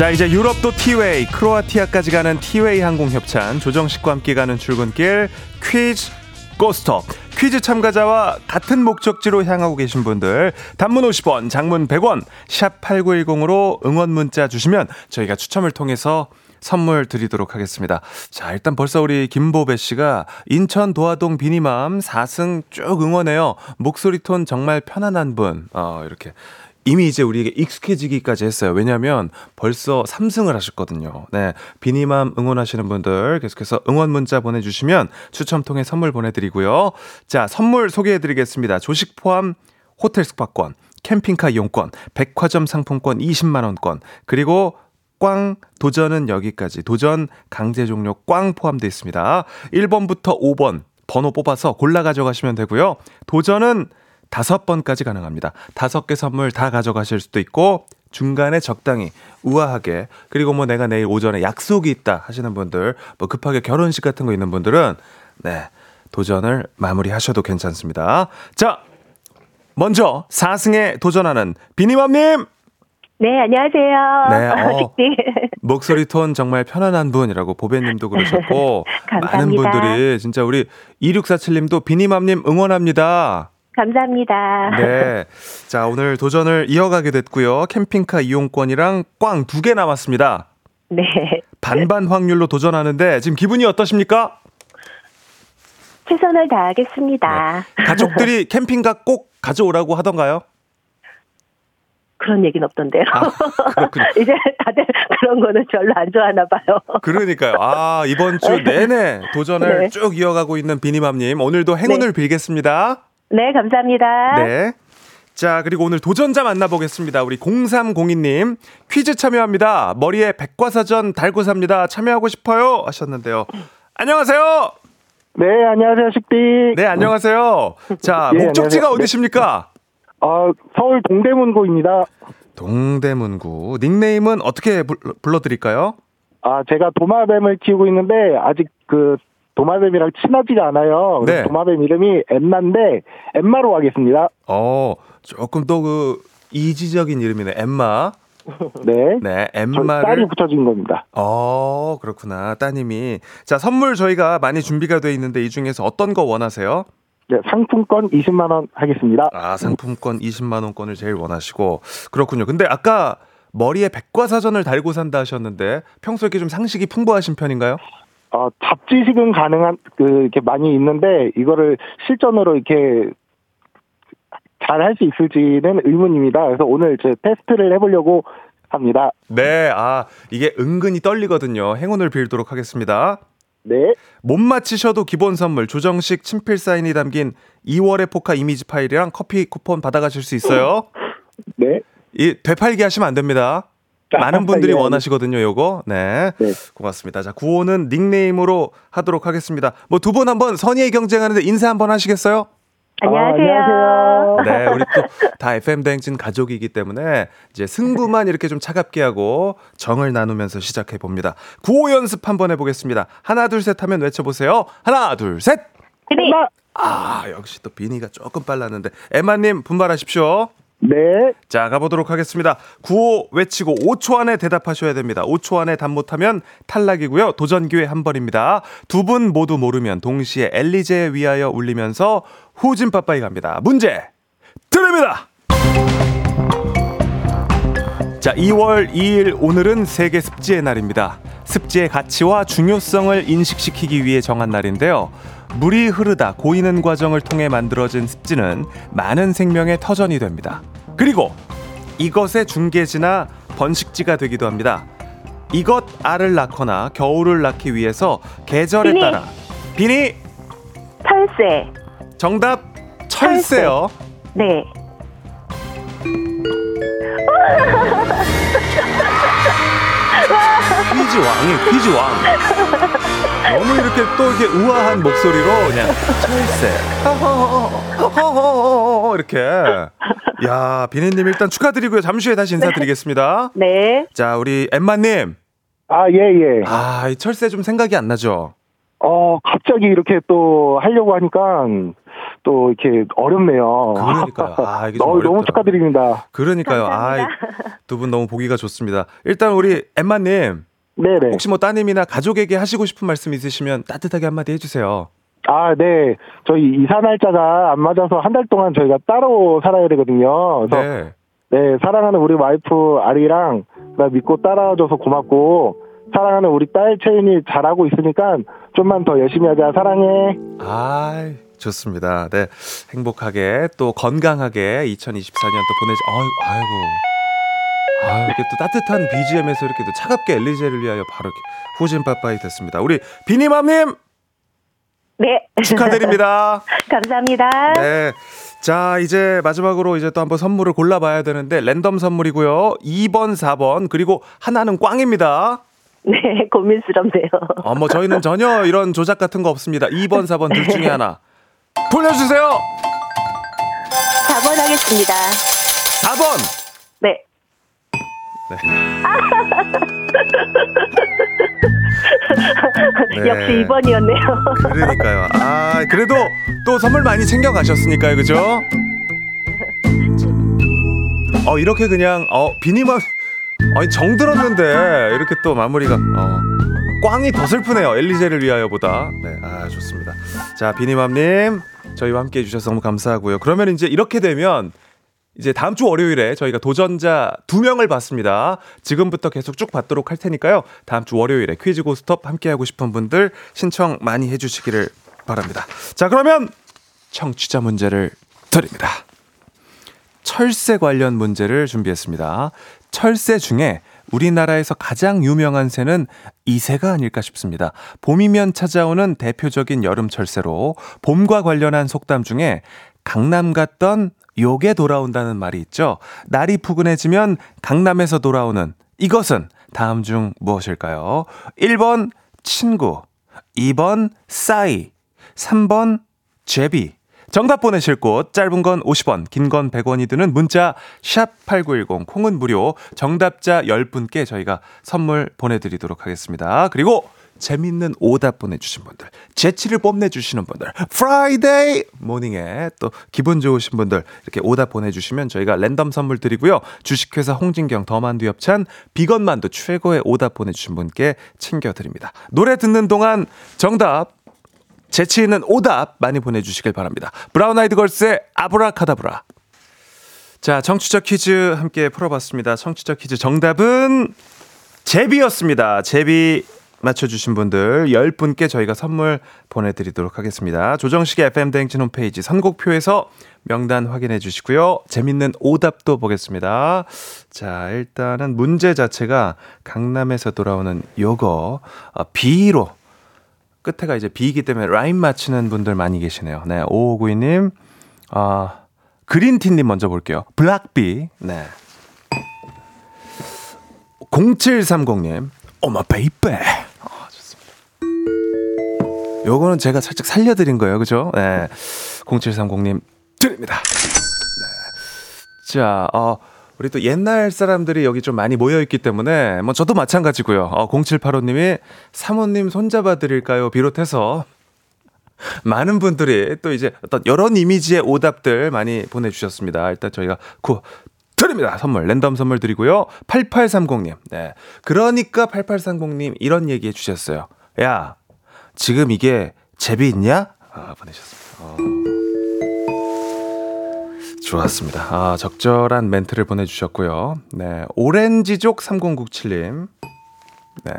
자 이제 유럽도 티웨이, 크로아티아까지 가는 티웨이 항공 협찬 조정식과 함께 가는 출근길 퀴즈 고스톱 퀴즈 참가자와 같은 목적지로 향하고 계신 분들 단문 50원, 장문 100원, 샵 8910으로 응원 문자 주시면 저희가 추첨을 통해서 선물 드리도록 하겠습니다. 자, 일단 벌써 우리 김보배 씨가 인천 도화동 비니맘 4승 쭉 응원해요. 목소리 톤 정말 편안한 분. 어, 이렇게. 이미 이제 우리에게 익숙해지기까지 했어요. 왜냐하면 벌써 3승을 하셨거든요. 네. 비니맘 응원하시는 분들 계속해서 응원 문자 보내주시면 추첨 통해 선물 보내드리고요. 자, 선물 소개해드리겠습니다. 조식 포함 호텔 숙박권, 캠핑카 이용권, 백화점 상품권 20만 원권, 그리고 꽝 도전은 여기까지. 도전 강제 종료 꽝 포함되어 있습니다. 1번부터 5번 번호 뽑아서 골라 가져가시면 되고요. 도전은 다섯 번까지 가능합니다. 다섯 개 선물 다 가져가실 수도 있고 중간에 적당히 우아하게 그리고 뭐 내가 내일 오전에 약속이 있다 하시는 분들 뭐 급하게 결혼식 같은 거 있는 분들은 네 도전을 마무리하셔도 괜찮습니다. 자 먼저 4승에 도전하는 비니맘님 네, 안녕하세요. 네, 어. 빅디. 목소리 톤 정말 편안한 분이라고 보배님도 그러셨고 많은. 분들이 진짜 우리 2647님도 비니맘님 응원합니다. 감사합니다. 네. 자, 오늘 도전을 이어가게 됐고요. 캠핑카 이용권이랑 꽝 두 개 남았습니다. 네. 반반 확률로 도전하는데 지금 기분이 어떠십니까? 최선을 다하겠습니다. 가족들이 캠핑카 꼭 가져오라고 하던가요? 그런 얘기는 없던데요. 아, 그렇군요. 이제 다들 그런 거는 별로 안 좋아하나 봐요. 그러니까요. 아, 이번 주 내내 도전을 네. 쭉 이어가고 있는 비니맘님. 오늘도 행운을 빌겠습니다. 네, 감사합니다. 네. 자, 그리고 오늘 도전자 만나보겠습니다. 우리 0302님. 퀴즈 참여합니다. 머리에 백과사전 달고 삽니다. 참여하고 싶어요. 하셨는데요. 안녕하세요. 네, 안녕하세요, 식디. 네, 안녕하세요. 자, 예, 목적지가 안녕하세요. 어디십니까? 어, 서울 동대문구입니다. 동대문구. 닉네임은 어떻게 불, 불러드릴까요? 아, 제가 도마뱀을 키우고 있는데 아직 그 도마뱀이랑 친하지가 않아요. 네. 도마뱀 이름이 엠마인데 엠마로 하겠습니다. 어, 조금 또그 이지적인 이름이네. 엠마. 네. 네, 저 엠마를. 딸이 붙여진 겁니다. 어, 그렇구나. 따님이. 자, 선물 저희가 많이 준비가 돼 있는데 이 중에서 어떤 거 원하세요? 네, 상품권 20만 원 하겠습니다. 아, 상품권 20만 원권을 제일 원하시고 그렇군요. 근데 아까 머리에 백과사전을 달고 산다 하셨는데 평소에 이렇게 좀 상식이 풍부하신 편인가요? 어, 잡지식은 가능한 그 이렇게 많이 있는데 이거를 실전으로 이렇게 잘 할 수 있을지는 의문입니다. 그래서 오늘 제 테스트를 해보려고 합니다. 네, 아, 이게 은근히 떨리거든요. 행운을 빌도록 하겠습니다. 네. 못 맞히셔도 기본 선물 조정식 친필 사인이 담긴 2월의 포카 이미지 파일이랑 커피 쿠폰 받아가실 수 있어요. 네. 이 되팔기 하시면 안 됩니다. 많은 분들이 예, 원하시거든요, 요거. 네. 네. 고맙습니다. 자, 구호는 닉네임으로 하도록 하겠습니다. 뭐 두 분 한번 선의의 경쟁하는데 인사 한번 하시겠어요? 안녕하세요. 아, 안녕하세요. 네, 우리 또 다 FM 대행진 가족이기 때문에 이제 승부만 이렇게 좀 차갑게 하고 정을 나누면서 시작해 봅니다. 구호 연습 한번 해보겠습니다. 하나, 둘, 셋 하면 외쳐보세요. 하나, 둘, 셋! 네. 아, 역시 또 비니가 조금 빨랐는데. 에마님, 분발하십시오. 네. 자, 가보도록 하겠습니다. 구호 외치고 5초 안에 대답하셔야 됩니다. 5초 안에 답 못하면 탈락이고요. 도전 기회 한 번입니다. 두 분 모두 모르면 동시에 엘리제에 위하여 울리면서 후진 빠빠이 갑니다. 문제 드립니다. 자, 2월 2일 오늘은 세계 습지의 날입니다. 습지의 가치와 중요성을 인식시키기 위해 정한 날인데요. 물이 흐르다 고이는 과정을 통해 만들어진 습지는 많은 생명의 터전이 됩니다. 그리고 이것의 중계지나 번식지가 되기도 합니다. 이것 알을 낳거나 겨울을 낳기 위해서 계절에 비니. 따라 비니 철새. 정답 철새요. 네. 퀴즈 왕이 퀴즈 왕. 너무 이렇게 또 이렇게 우아한 목소리로 그냥 철새. 이렇게. 야, 비니님 일단 축하드리고요. 잠시 후에 다시 인사드리겠습니다. 네. 자, 우리 엠마님. 아, 예, 예. 아, 이 철새 좀 생각이 안 나죠? 어, 갑자기 이렇게 또 하려고 하니까 또 이렇게 어렵네요. 그러니까요. 아, 이게 좀 너무, 너무 어렵더라고요. 축하드립니다. 그러니까요. 아, 두분 너무 보기가 좋습니다. 일단 우리 엠마님. 네네. 혹시 뭐 따님이나 가족에게 하시고 싶은 말씀 있으시면 따뜻하게 한마디 해주세요. 아, 네. 저희 이사 날짜가 안 맞아서 한 달 동안 저희가 따로 살아야 되거든요. 그래서 네. 네, 사랑하는 우리 와이프 아리랑 나 믿고 따라와줘서 고맙고 사랑하는 우리 딸 채윤이 잘하고 있으니까 좀만 더 열심히 하자. 사랑해. 아, 좋습니다. 네, 행복하게 또 건강하게 2024년 또 보내지. 아유, 아이고. 아, 이렇게 또 따뜻한 BGM에서 이렇게 또 차갑게 엘리제를 위하여 바로 이렇게 후진 빠빠이 됐습니다. 우리 비니맘님 네. 축하드립니다. 감사합니다. 네. 자, 이제 마지막으로 이제 또 한번 선물을 골라봐야 되는데 랜덤 선물이고요. 2번, 4번 그리고 하나는 꽝입니다. 네, 고민스럽네요. 어, 뭐 저희는 전혀 이런 조작 같은 거 없습니다. 2번, 4번 둘 중에 하나. 돌려주세요. 4번 하겠습니다. 4번. 네. 네. 역시 2번이었네요. 그러니까요. 아, 그래도 또 선물 많이 챙겨 가셨으니까요. 그죠? 어, 이렇게 그냥 어, 비니만 아니 정 들었는데 이렇게 또 마무리가 어. 꽝이 더 슬프네요. 엘리제를 위하여보다. 네, 아 좋습니다. 자, 비니맘님 저희와 함께 해주셔서 너무 감사하고요. 그러면 이제 이렇게 되면 이제 다음 주 월요일에 저희가 도전자 두 명을 받습니다. 지금부터 계속 쭉 받도록 할 테니까요. 다음 주 월요일에 퀴즈 고스톱 함께 하고 싶은 분들 신청 많이 해주시기를 바랍니다. 자, 그러면 청취자 문제를 드립니다. 철새 관련 문제를 준비했습니다. 철새 중에 우리나라에서 가장 유명한 새는 이 새가 아닐까 싶습니다. 봄이면 찾아오는 대표적인 여름 철새로 봄과 관련한 속담 중에 강남 갔던 요게 돌아온다는 말이 있죠. 날이 푸근해지면 강남에서 돌아오는 이것은 다음 중 무엇일까요? 1번 친구, 2번 싸이, 3번 제비. 정답 보내실 곳 짧은 건 50원, 긴 건 100원이 드는 문자 샵 8910 콩은 무료. 정답자 10분께 저희가 선물 보내 드리도록 하겠습니다. 그리고 재밌는 오답 보내주신 분들, 재치를 뽐내주시는 분들, Friday morning에 또 기분 좋으신 분들 이렇게 오답 보내주시면 저희가 랜덤 선물 드리고요. 주식회사 홍진경 더만두 협찬 비건만두 최고의 오답 보내주신 분께 챙겨드립니다. 노래 듣는 동안 정답 재치 있는 오답 많이 보내주시길 바랍니다. 브라운 아이드 걸스의 아브라카다브라. 자, 청취자 퀴즈 함께 풀어봤습니다. 청취자 퀴즈 정답은 제비였습니다. 제비 맞춰주신 분들 10분께 저희가 선물 보내드리도록 하겠습니다. 조정식의 FM대행진 홈페이지 선곡표에서 명단 확인해 주시고요. 재밌는 오답도 보겠습니다. 자, 일단은 문제 자체가 강남에서 돌아오는 요거, 어, B로 끝에가 이제 B이기 때문에 라임 맞히는 분들 많이 계시네요. 네, 5592님, 아, 그린티님 먼저 볼게요. 블락비, 네. 0730님, 어마 베이베. 요거는 제가 살짝 살려드린 거예요. 그죠? 네. 0730님, 드립니다. 네. 자, 어, 우리 또 옛날 사람들이 여기 좀 많이 모여있기 때문에, 뭐, 저도 마찬가지고요. 어, 0785님이 사모님 손잡아 드릴까요? 비롯해서, 많은 분들이 또 이제 어떤 여러 이미지의 오답들 많이 보내주셨습니다. 일단 저희가 구, 드립니다. 선물, 랜덤 선물 드리고요. 8830님. 네. 그러니까 8830님 이런 얘기 해주셨어요. 야, 지금 이게 제비 있냐? 아, 보내셨습니다. 어. 좋았습니다. 아, 적절한 멘트를 보내주셨고요. 네. 오렌지족 3097님. 네.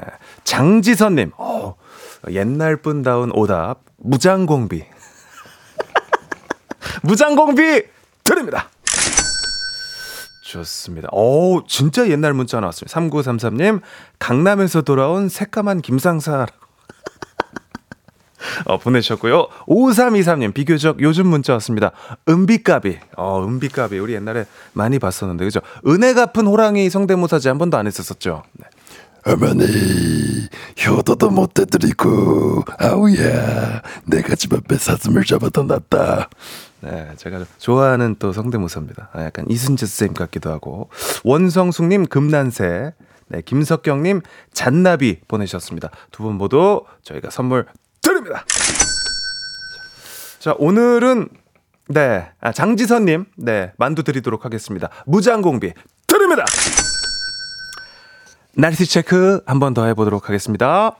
장지선님. 어, 옛날 분다운 오답. 무장공비. 무장공비 드립니다. 좋습니다. 오, 진짜 옛날 문자 나왔습니다. 3933님, 강남에서 돌아온 새까만 김상사라고. 어, 보내주셨고요. 5323님, 비교적 요즘 문자 왔습니다. 은비까비. 어, 은비까비. 우리 옛날에 많이 봤었는데, 그죠? 은혜 갚은 호랑이 성대모사지 한 번도 안 했었었죠. 네. 어머니 효도도 못 해드리고 아우야 내가 집 앞에 사슴을 잡아도 놨다 네, 제가 좋아하는 또 성대모사입니다. 아, 약간 이순재 쌤 같기도 하고 원성숙님 금난새, 네, 김석경님 잔나비 보내셨습니다. 두 분 모두 저희가 선물 드립니다. 자, 오늘은 네, 아, 장지선 님, 네, 만두 드리도록 하겠습니다. 무장공비 드립니다. 날씨 체크 한 번 더 해 보도록 하겠습니다.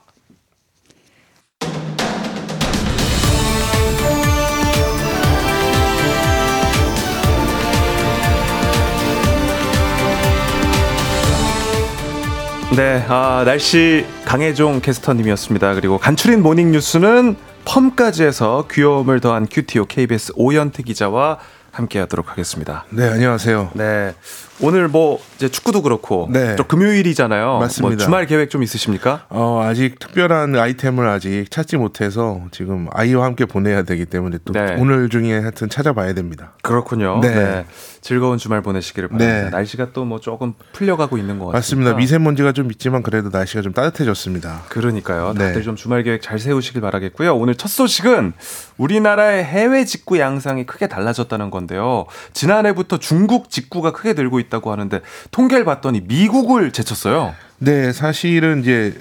네, 아, 날씨 강혜종 캐스터님이었습니다. 그리고 간추린 모닝 뉴스는 펌까지 해서 귀여움을 더한 큐티오 KBS 오연태 기자와 함께 하도록 하겠습니다. 네, 안녕하세요. 네. 오늘 뭐 이제 축구도 그렇고 네. 또 금요일이잖아요. 맞습니다. 뭐 주말 계획 좀 있으십니까? 어, 아직 특별한 아이템을 아직 찾지 못해서 지금 아이와 함께 보내야 되기 때문에 또 네. 오늘 중에 하여튼 찾아봐야 됩니다. 그렇군요. 네. 네. 즐거운 주말 보내시기를 바랍니다. 네. 날씨가 또 뭐 조금 풀려가고 있는 것 같습니다. 맞습니다. 미세먼지가 좀 있지만 그래도 날씨가 좀 따뜻해졌습니다. 그러니까요. 다들 네. 좀 주말 계획 잘 세우시길 바라겠고요. 오늘 첫 소식은 우리나라의 해외 직구 양상이 크게 달라졌다는 건데요. 지난해부터 중국 직구가 크게 늘고 있다고 하는데 통계를 봤더니 미국을 제쳤어요. 네, 사실은 이제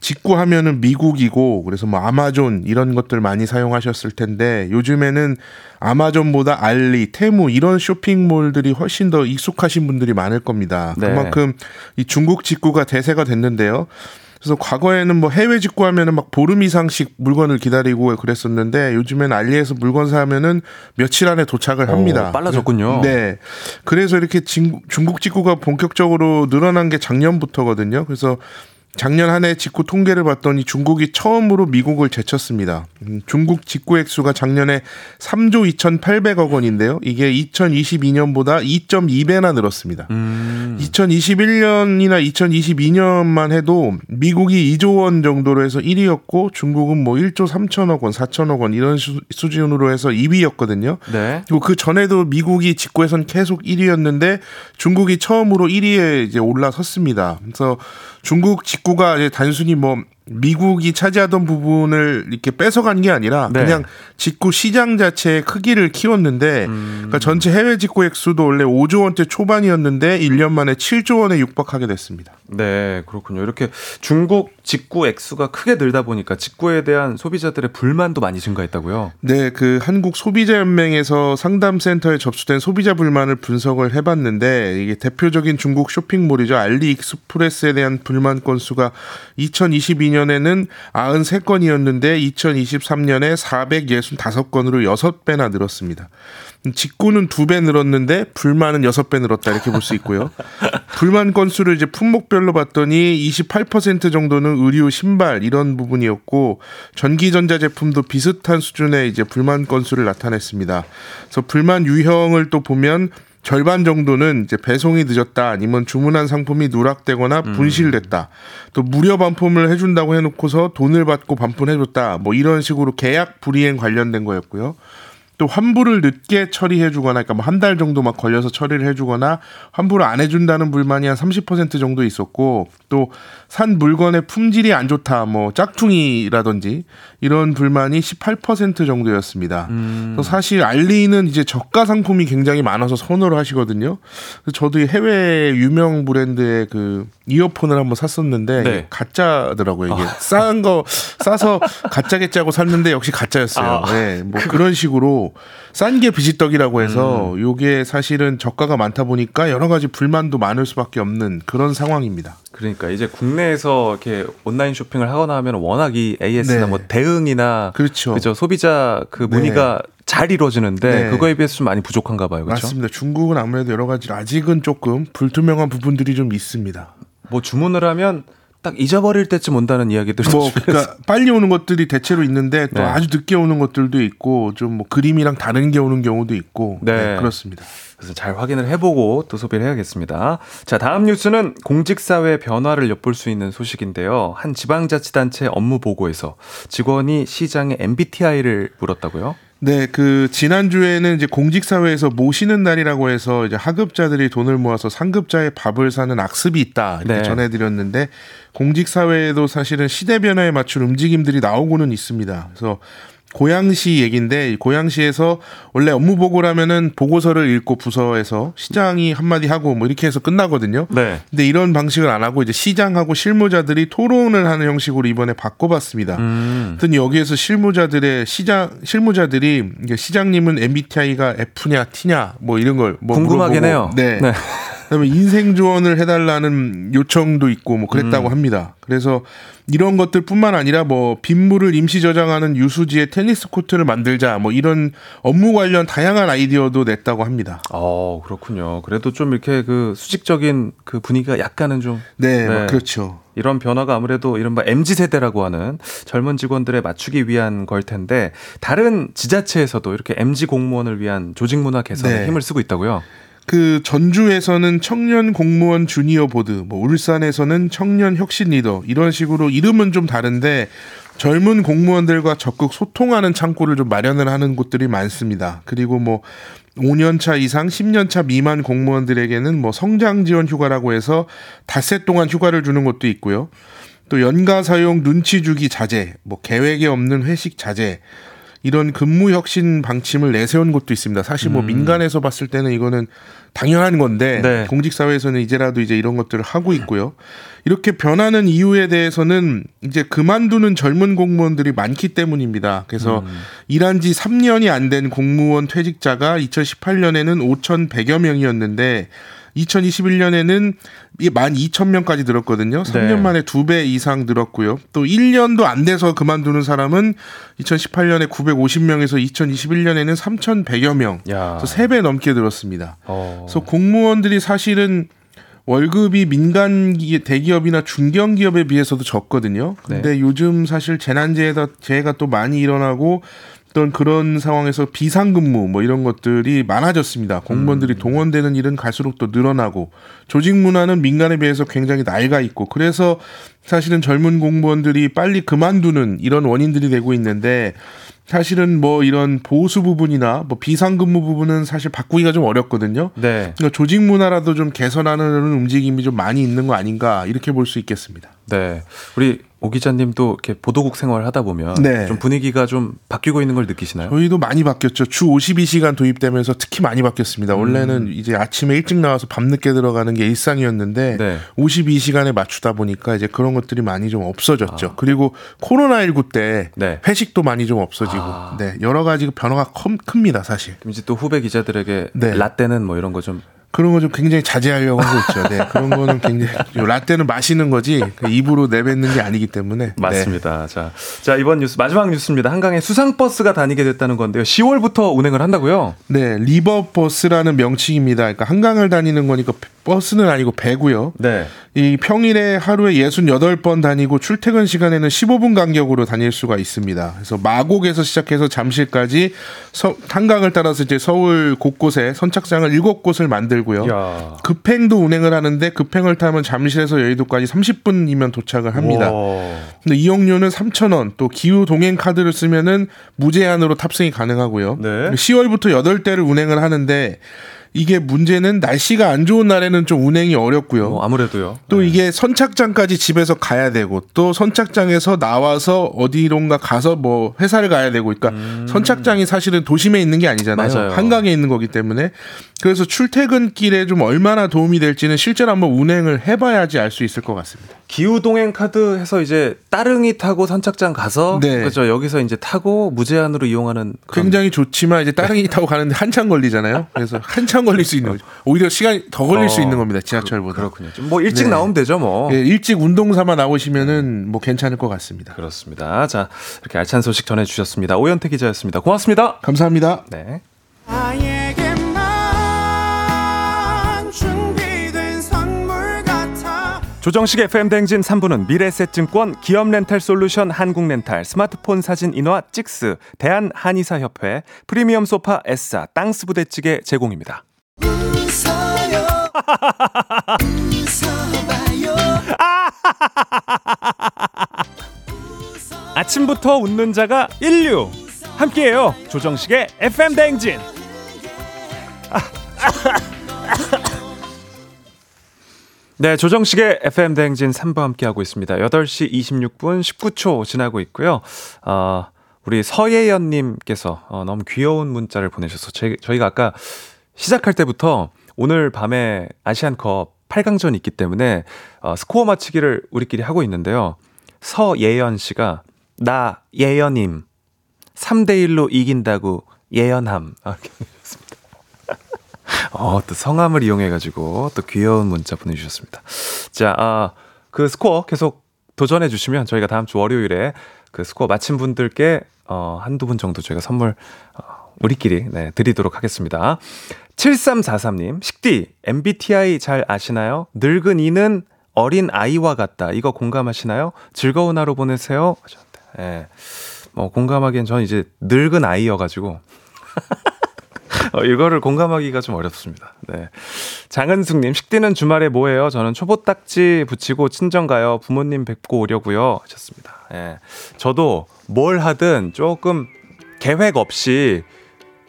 직구하면은 미국이고 그래서 뭐 아마존 이런 것들 많이 사용하셨을 텐데 요즘에는 아마존보다 알리, 테무 이런 쇼핑몰들이 훨씬 더 익숙하신 분들이 많을 겁니다. 네. 그만큼 이 중국 직구가 대세가 됐는데요. 그래서 과거에는 뭐 해외 직구하면은 막 보름 이상씩 물건을 기다리고 그랬었는데 요즘엔 알리에서 물건 사면은 며칠 안에 도착을 합니다. 오, 빨라졌군요. 네. 그래서 이렇게 진- 중국 직구가 본격적으로 늘어난 게 작년부터거든요. 그래서 작년 한 해 직구 통계를 봤더니 중국이 처음으로 미국을 제쳤습니다. 음, 중국 직구 액수가 작년에 3조 2,800억 원인데요. 이게 2022년보다 2.2배나 늘었습니다. 음. 2021년이나 2022년만 해도 미국이 2조 원 정도로 해서 1위였고 중국은 뭐 1조 3천억 원, 4천억 원 이런 수, 수준으로 해서 2위였거든요. 네. 그리고 그 전에도 미국이 직구에선 계속 1위였는데 중국이 처음으로 1위에 이제 올라섰습니다. 그래서 중국 직구가 단순히 뭐 미국이 차지하던 부분을 이렇게 뺏어간 게 아니라 네. 그냥 직구 시장 자체의 크기를 키웠는데 음. 그러니까 전체 해외 직구 액수도 원래 5조 원대 초반이었는데 1년 만에 7조 원에 육박하게 됐습니다. 네, 그렇군요. 이렇게 중국 직구 액수가 크게 늘다 보니까 직구에 대한 소비자들의 불만도 많이 증가했다고요. 네, 그 한국 소비자 연맹에서 상담센터에 접수된 소비자 불만을 분석을 해 봤는데 이게 대표적인 중국 쇼핑몰이죠 알리익스프레스에 대한 불만 건수가 2022년 에는 93건이었는데 2023년에 465건으로 6배나 늘었습니다. 직구는 2배 늘었는데 불만은 6배 늘었다 이렇게 볼 수 있고요. 불만 건수를 이제 품목별로 봤더니 28% 정도는 의류, 신발 이런 부분이었고 전기전자 제품도 비슷한 수준의 이제 불만 건수를 나타냈습니다. 그래서 불만 유형을 또 보면 절반 정도는 이제 배송이 늦었다 아니면 주문한 상품이 누락되거나 분실됐다. 또 무료 반품을 해준다고 해놓고서 돈을 받고 반품해줬다. 뭐 이런 식으로 계약 불이행 관련된 거였고요. 또 환불을 늦게 처리해주거나, 그러니까 뭐 한 달 정도 막 걸려서 처리를 해주거나 환불을 안 해준다는 불만이 한 30% 정도 있었고, 또 산 물건의 품질이 안 좋다, 뭐 짝퉁이라든지 이런 불만이 18% 정도였습니다. 그래서 사실 알리는 이제 저가 상품이 굉장히 많아서 선호를 하시거든요. 저도 이 해외 유명 브랜드의 그 이어폰을 한번 샀었는데 네. 가짜더라고요. 이게 싼거 싸서 가짜겠자고 샀는데 역시 가짜였어요. 아, 네, 뭐 그 런 식으로 싼 게 비지떡이라고 해서 음. 요게 사실은 저가가 많다 보니까 여러 가지 불만도 많을 수밖에 없는 그런 상황입니다. 그러니까 이제 국내에서 이렇게 온라인 쇼핑을 하거나 하면 워낙 이 AS나 네. 뭐 대응이나 그렇죠. 그죠 소비자 그 문의가 잘 이루어지는데 네. 그거에 비해서 좀 많이 부족한가 봐요. 그렇죠? 맞습니다. 중국은 아무래도 여러 가지 아직은 조금 불투명한 부분들이 좀 있습니다. 뭐 주문을 하면 딱 잊어버릴 때쯤 온다는 이야기들 뭐 그러니까 빨리 오는 것들이 대체로 있는데 또 네. 아주 늦게 오는 것들도 있고 좀 뭐 그림이랑 다른 게 오는 경우도 있고 네. 네, 그렇습니다. 그래서 잘 확인을 해보고 또 소비를 해야겠습니다. 자, 다음 뉴스는 공직사회 변화를 엿볼 수 있는 소식인데요. 한 지방자치단체 업무 보고에서 직원이 시장에 MBTI를 물었다고요? 네, 그 지난주에는 이제 공직 사회에서 모시는 날이라고 해서 이제 하급자들이 돈을 모아서 상급자의 밥을 사는 악습이 있다 이렇게 네. 전해 드렸는데 공직 사회에도 사실은 시대 변화에 맞춘 움직임들이 나오고는 있습니다. 그래서 고양시 얘기인데 이 고양시에서 원래 업무 보고를 하면은 보고서를 읽고 부서에서 시장이 한마디 하고 뭐 이렇게 해서 끝나거든요. 네. 근데 이런 방식을 안 하고 이제 시장하고 실무자들이 토론을 하는 형식으로 이번에 바꿔봤습니다. 음. 하여튼 여기에서 실무자들의 시장 실무자들이 시장님은 MBTI가 F냐 T냐 뭐 이런 걸뭐 궁금하긴 해요. 네. 네. 그다음에 인생 조언을 해달라는 요청도 있고 뭐 그랬다고 음. 합니다. 그래서 이런 것들뿐만 아니라 뭐 빗물을 임시 저장하는 유수지에 테니스 코트를 만들자 뭐 이런 업무 관련 다양한 아이디어도 냈다고 합니다. 어, 그렇군요. 그래도 좀 이렇게 그 수직적인 그 분위기가 약간은 좀 네, 네. 그렇죠. 이런 변화가 아무래도 이른바 MZ 세대라고 하는 젊은 직원들에 맞추기 위한 걸 텐데 다른 지자체에서도 이렇게 MZ 공무원을 위한 조직 문화 개선에 네. 힘을 쓰고 있다고요. 그 전주에서는 청년 공무원 주니어 보드, 뭐 울산에서는 청년 혁신 리더 이런 식으로 이름은 좀 다른데 젊은 공무원들과 적극 소통하는 창구를 좀 마련을 하는 곳들이 많습니다. 그리고 뭐 5년 차 이상 10년 차 미만 공무원들에게는 뭐 성장 지원 휴가라고 해서 닷새 동안 휴가를 주는 것도 있고요. 또 연가 사용 눈치 주기 자제, 뭐 계획에 없는 회식 자제 이런 근무 혁신 방침을 내세운 곳도 있습니다. 사실 뭐 민간에서 봤을 때는 이거는 당연한 건데 네. 공직 사회에서는 이제라도 이제 이런 것들을 하고 있고요. 이렇게 변하는 이유에 대해서는 이제 그만두는 젊은 공무원들이 많기 때문입니다. 그래서 일한 지 3년이 안 된 공무원 퇴직자가 2018년에는 5,100여 명이었는데 2021년에는 12,000명까지 늘었거든요. 3년 네. 만에 두배 이상 늘었고요. 또 1년도 안 돼서 그만두는 사람은 2018년에 950명에서 2021년에는 3,100여 명. 야. 그래서 3배 넘게 늘었습니다. 어. 그래서 공무원들이 사실은 월급이 민간 기- 대기업이나 중견 기업에 비해서도 적거든요. 근데 요즘 사실 재난재해가 재해가 또 많이 일어나고 어떤 그런 상황에서 비상근무 뭐 이런 것들이 많아졌습니다. 공무원들이 동원되는 일은 갈수록 또 늘어나고 조직 문화는 민간에 비해서 굉장히 낡아 있고 그래서 사실은 젊은 공무원들이 빨리 그만두는 이런 원인들이 되고 있는데 사실은 뭐 이런 보수 부분이나 뭐 비상근무 부분은 사실 바꾸기가 좀 어렵거든요. 네. 그러니까 조직 문화라도 좀 개선하는 움직임이 좀 많이 있는 거 아닌가 이렇게 볼 수 있겠습니다. 네. 우리 오 기자님도 이렇게 보도국 생활 하다 보면 네. 좀 분위기가 좀 바뀌고 있는 걸 느끼시나요? 저희도 많이 바뀌었죠. 주 52시간 도입되면서 특히 많이 바뀌었습니다. 음. 원래는 이제 아침에 일찍 나와서 밤늦게 들어가는 게 일상이었는데 네. 52시간에 맞추다 보니까 이제 그런 것들이 많이 좀 없어졌죠. 그리고 코로나19 때 아. 네. 회식도 많이 좀 없어지고 아. 네, 여러 가지 변화가 큼- 큽니다, 사실. 그럼 이제 또 후배 기자들에게 네. 라떼는 뭐 이런 거 좀 그런 거 좀 굉장히 자제하려고 하고 있죠. 네. 그런 거는 굉장히 라떼는 마시는 거지 그 입으로 내뱉는 게 아니기 때문에 네. 맞습니다. 자, 자 이번 뉴스 마지막 뉴스입니다. 한강에 수상 버스가 다니게 됐다는 건데요. 10월부터 운행을 한다고요? 네, 리버 버스라는 명칭입니다. 그러니까 한강을 다니는 거니까 버스는 아니고 배고요. 네. 이 평일에 하루에 68번 다니고 출퇴근 시간에는 15분 간격으로 다닐 수가 있습니다. 그래서 마곡에서 시작해서 잠실까지 서, 한강을 따라서 이제 서울 곳곳에 선착장을 7곳을 만들 고요. 야. 급행도 운행을 하는데 급행을 타면 잠실에서 여의도까지 30분이면 도착을 합니다. 와. 근데 이용료는 3,000원, 또 기후 동행 카드를 쓰면은 무제한으로 탑승이 가능하고요. 네. 10월부터 8대를 운행을 하는데 이게 문제는 날씨가 안 좋은 날에는 좀 운행이 어렵고요. 뭐 아무래도요. 또 이게 선착장까지 집에서 가야 되고 또 선착장에서 나와서 어디론가 가서 뭐 회사를 가야 되고 그러니까 선착장이 사실은 도심에 있는 게 아니잖아요. 음. 맞아요. 한강에 있는 거기 때문에 그래서 출퇴근길에 좀 얼마나 도움이 될지는 실제로 한번 운행을 해 봐야지 알 수 있을 것 같습니다. 기후 동행 카드 해서 이제 따릉이 타고 선착장 가서 네. 그죠 여기서 이제 타고 무제한으로 이용하는 굉장히 좋지만 이제 따릉이 타고 가는데 한참 걸리잖아요. 그래서 한참 걸릴 수 있는 거죠. 오히려 시간이 더 걸릴 수 어, 있는 겁니다. 지하철보다. 그렇군요. 좀 뭐 일찍 네. 나오면 되죠, 뭐. 예, 일찍 운동 삼아 나오시면은 뭐 괜찮을 것 같습니다. 그렇습니다. 자, 이렇게 알찬 소식 전해 주셨습니다. 오현태 기자였습니다. 고맙습니다. 감사합니다. 네. 조정식 FM 댕진 3부는 미래셋증권, 기업렌탈솔루션 한국렌탈, 스마트폰 사진 인화 찍스, 대한 한의사협회, 프리미엄 소파 S사, 땅스 부대찌개 제공입니다. 아침부터 웃는 자가 인류 함께해요. 조정식의 FM 대행진. 네, 조정식의 FM 대행진 3부 함께하고 있습니다. 8시 26분 19초 지나고 있고요. 어, 우리 서예연님께서 어, 너무 귀여운 문자를 보내셔서 제, 저희가 아까 시작할 때부터 오늘 밤에 아시안컵 8강전 있기 때문에 어, 스코어 맞히기를 우리끼리 하고 있는데요. 서예연 씨가 나 예연님 3대 1로 이긴다고 예연함 아. 어, 또 성함을 이용해 가지고 또 귀여운 문자 보내 주셨습니다. 자, 아, 그 스코어 계속 도전해 주시면 저희가 다음 주 월요일에 그 스코어 맞힌 분들께 어, 한두 분 정도 저희가 선물 어, 우리끼리 네, 드리도록 하겠습니다. 7343님, 식디, MBTI 잘 아시나요? 늙은 이는 어린 아이와 같다. 이거 공감하시나요? 즐거운 하루 보내세요. 하셨는데, 예. 뭐, 공감하기엔 전 이제 늙은 아이여가지고. 어, 이거를 공감하기가 좀 어렵습니다. 네. 장은숙님, 식디는 주말에 뭐해요? 저는 초보딱지 붙이고 친정 가요. 부모님 뵙고 오려고요. 하셨습니다. 예. 저도 뭘 하든 조금 계획 없이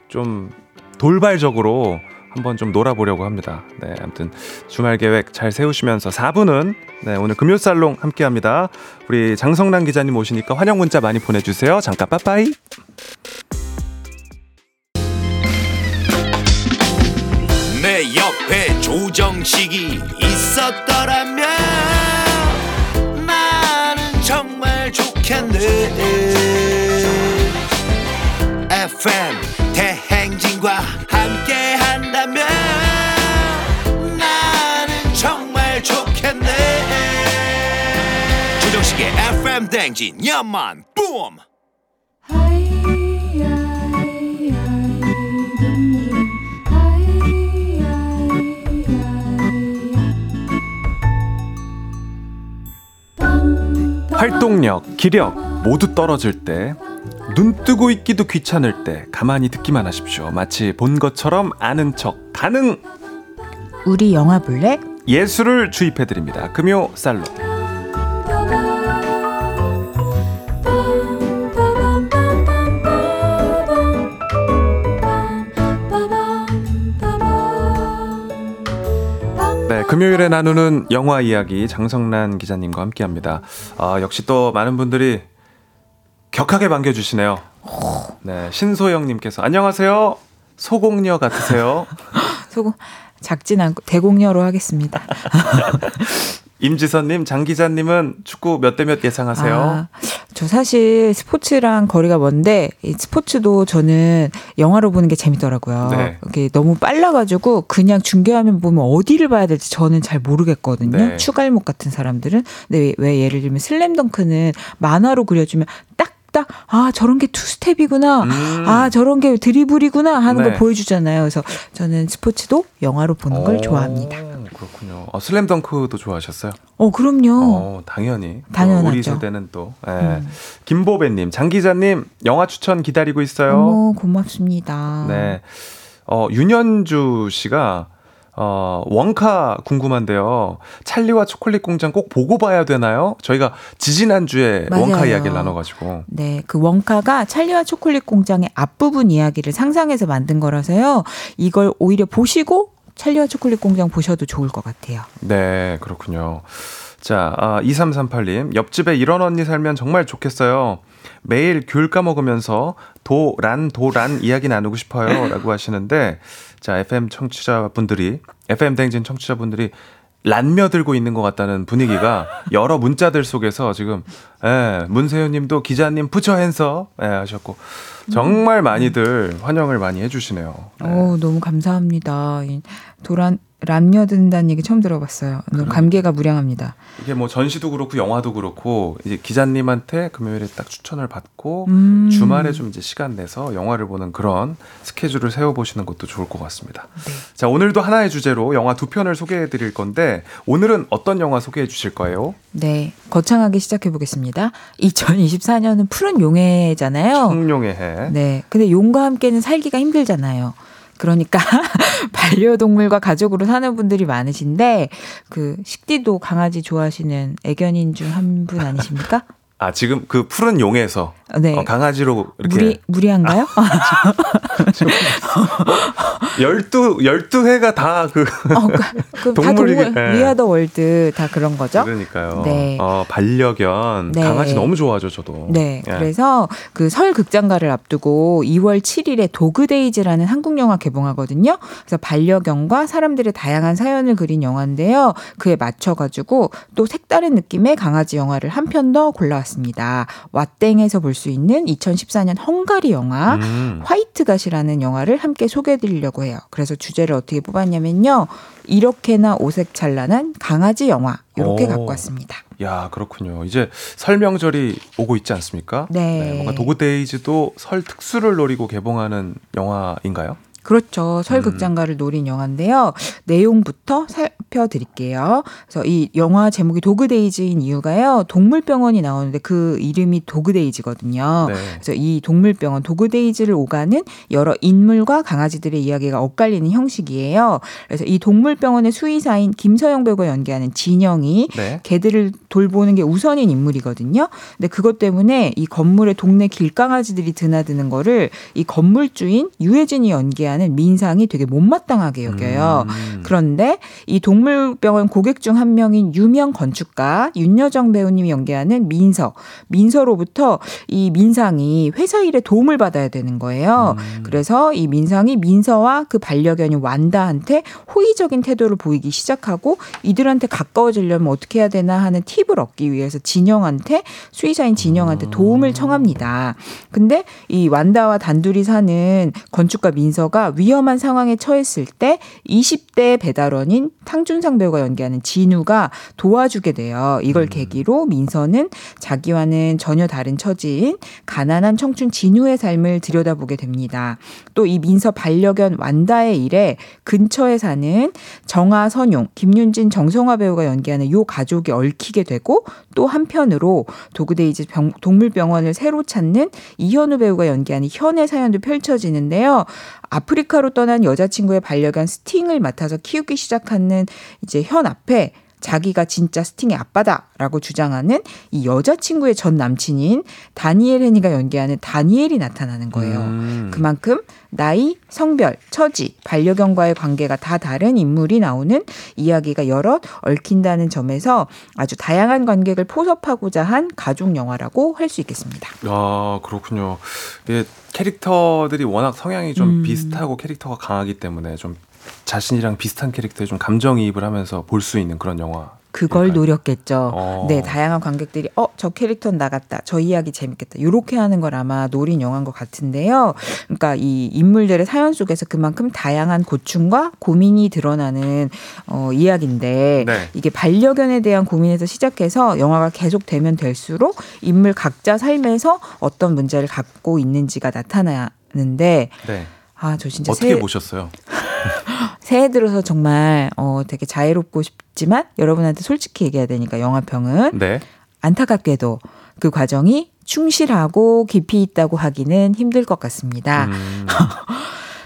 좀 돌발적으로 한번 좀 놀아보려고 합니다. 네, 아무튼 주말 계획 잘 세우시면서 4부는 네, 오늘 금요 살롱 함께 합니다. 우리 장성란 기자님 오시니까 환영 문자 많이 보내주세요. 잠깐 빠빠이. 내 옆에 조정식이 있었더라면 나는 정말 좋겠네 FM 대행진과 함께 한다면 나는 정말 좋겠네. 조정식의 FM 대행진 야만 뿜 활동력, 기력 모두 떨어질 때, 눈 뜨고 있기도 귀찮을 때 가만히 듣기만 하십시오. 마치 본 것처럼 아는 척 가능 우리 영화 볼래? 예술을 주입해 드립니다. 금요 살롱. 네, 금요일에 나누는 영화 이야기 장성란 기자님과 함께합니다. 아, 역시 또 많은 분들이 격하게 반겨주시네요. 네, 신소영님께서 안녕하세요. 소공녀 같으세요. 소금 작진 않고 대공녀로 하겠습니다. 임지선님, 장 기자님은 축구 몇 대 몇 예상하세요? 아, 저 사실 스포츠랑 거리가 먼데 이 스포츠도 저는 영화로 보는 게 재밌더라고요. 네. 이게 너무 빨라가지고 그냥 중계화면 보면 어디를 봐야 될지 저는 잘 모르겠거든요. 네. 추갈목 같은 사람들은. 근데 왜, 왜 예를 들면 슬램덩크는 만화로 그려주면 딱. 딱, 아, 저런 게 투 스텝이구나. 음. 아, 저런 게 드리블이구나 하는 네. 걸 보여주잖아요. 그래서 저는 스포츠도 영화로 보는 걸 오, 좋아합니다. 그렇군요. 어, 슬램덩크도 좋아하셨어요? 어, 그럼요. 어, 당연히. 또 당연하죠. 음. 우리 세대는 또. 예. 김보배님, 장 기자님, 영화 추천 기다리고 있어요. 어머, 고맙습니다. 네. 어, 윤현주 씨가 어, 원카 궁금한데요. 찰리와 초콜릿 공장 꼭 보고 봐야 되나요? 저희가 지지난주에 맞아요. 원카 이야기를 나눠가지고. 네, 그 원카가 찰리와 초콜릿 공장의 앞부분 이야기를 상상해서 만든 거라서요. 이걸 오히려 보시고 찰리와 초콜릿 공장 보셔도 좋을 것 같아요. 네, 그렇군요. 자, 아, 2338님. 옆집에 이런 언니 살면 정말 좋겠어요. 매일 귤 까먹으면서 도란, 도란 이야기 나누고 싶어요. 라고 하시는데, 자, FM 청취자분들이, FM 댕진 청취자분들이 란며 들고 있는 것 같다는 분위기가 여러 문자들 속에서 지금, 예, 문세윤 님도 기자님 푸처 핸서, 예, 하셨고, 정말 많이들 환영을 많이 해주시네요. 오, 너무 감사합니다. 이 도란 람녀 든다는 얘기 처음 들어봤어요. 감개가 무량합니다. 이게 뭐 전시도 그렇고 영화도 그렇고 이제 기자님한테 금요일에 딱 추천을 받고 음. 주말에 좀 이제 시간 내서 영화를 보는 그런 스케줄을 세워 보시는 것도 좋을 것 같습니다. 자 오늘도 하나의 주제로 영화 두 편을 소개해 드릴 건데 오늘은 어떤 영화 소개해 주실 거예요? 네, 거창하게 시작해 보겠습니다. 2024년은 푸른 용해잖아요. 청룡의 해. 네. 근데 용과 함께는 살기가 힘들잖아요. 그러니까 반려동물과 가족으로 사는 분들이 많으신데 그 식디도 강아지 좋아하시는 애견인 중 한 분 아니십니까? 아 지금 그 푸른 용에서 네. 어, 강아지로 이렇게 무리 무리한가요? 열두 열두 회가 다그 어, 그, 그다 동물이- 동물 네. 위아더 월드 다 그런 거죠. 그러니까요. 네. 어, 반려견 네. 강아지 너무 좋아하죠 저도. 네. 예. 그래서 그 설 극장가를 앞두고 2월 7일에 도그데이즈라는 한국 영화 개봉하거든요. 그래서 반려견과 사람들의 다양한 사연을 그린 영화인데요. 그에 맞춰 가지고 또 색다른 느낌의 강아지 영화를 한 편 더 골라왔습니다. 왓땡에서 볼수 있는 2014년 헝가리 영화 음. 화이트 갓이라는 영화를 함께 소개해 드리려고 해요. 그래서 주제를 어떻게 뽑았냐면요. 이렇게나 오색 찬란한 강아지 영화 이렇게 오. 갖고 왔습니다. 야 그렇군요. 이제 설 명절이 오고 있지 않습니까? 네. 뭔가 도그데이즈도 설 특수를 노리고 개봉하는 영화인가요? 그렇죠. 설 음. 극장가를 노린 영화인데요. 내용부터 살펴드릴게요. 그래서 이 영화 제목이 도그데이즈인 이유가요. 동물병원이 나오는데 그 이름이 도그데이즈거든요. 네. 그래서 이 동물병원 도그데이즈를 오가는 여러 인물과 강아지들의 이야기가 엇갈리는 형식이에요. 그래서 이 동물병원의 수의사인 김서영 배우가 연기하는 진영이 네. 개들을 돌보는 게 우선인 인물이거든요. 근데 그것 때문에 이 건물에 동네 길강아지들이 드나드는 거를 이 건물주인 유해진이 연기 하는 민상이 되게 못마땅하게 여겨요. 음. 그런데 이 동물병원 고객 중 한 명인 유명 건축가 윤여정 배우님이 연기하는 민서, 민서로부터 이 민상이 회사 일에 도움을 받아야 되는 거예요. 음. 그래서 이 민상이 민서와 그 반려견인 완다한테 호의적인 태도를 보이기 시작하고 이들한테 가까워지려면 어떻게 해야 되나 하는 팁을 얻기 위해서 진영한테 수의사인 진영한테 도움을 청합니다. 근데 이 완다와 단둘이 사는 건축가 민서가 위험한 상황에 처했을 때 20대 배달원인 탕준상 배우가 연기하는 진우가 도와주게 돼요. 이걸 계기로 민서는 자기와는 전혀 다른 처지인 가난한 청춘 진우의 삶을 들여다보게 됩니다. 또 이 민서 반려견 완다의 일에 근처에 사는 정아 선용, 김윤진, 정성화 배우가 연기하는 요 가족이 얽히게 되고 또 한편으로 도그데이즈 병- 동물병원을 새로 찾는 이현우 배우가 연기하는 현의 사연도 펼쳐지는데요. 아프리카로 떠난 여자친구의 반려견 스팅을 맡아서 키우기 시작하는 이제 현 앞에 자기가 진짜 스팅의 아빠다라고 주장하는 이 여자친구의 전 남친인 다니엘 헤니가 연기하는 다니엘이 나타나는 거예요. 음. 그만큼 나이, 성별, 처지, 반려견과의 관계가 다 다른 인물이 나오는 이야기가 여럿 얽힌다는 점에서 아주 다양한 관객을 포섭하고자 한 가족 영화라고 할 수 있겠습니다. 아 그렇군요. 이게 캐릭터들이 워낙 성향이 좀 음. 비슷하고 캐릭터가 강하기 때문에 좀 자신이랑 비슷한 캐릭터에 좀 감정이입을 하면서 볼 수 있는 그런 영화. 그걸 노렸겠죠. 어. 네, 다양한 관객들이 어, 저 캐릭터는 나갔다. 저 이야기 재밌겠다. 요렇게 하는 걸 아마 노린 영화인 것 같은데요. 그러니까 이 인물들의 사연 속에서 그만큼 다양한 고충과 고민이 드러나는 어, 이야기인데 네. 이게 반려견에 대한 고민에서 시작해서 영화가 계속 되면 될수록 인물 각자 삶에서 어떤 문제를 갖고 있는지가 나타나는데 네. 아, 저 진짜 어떻게 새- 보셨어요? 새해 들어서 정말 어 되게 자애롭고 싶지만 여러분한테 솔직히 얘기해야 되니까 영화평은 네. 안타깝게도 그 과정이 충실하고 깊이 있다고 하기는 힘들 것 같습니다. 음.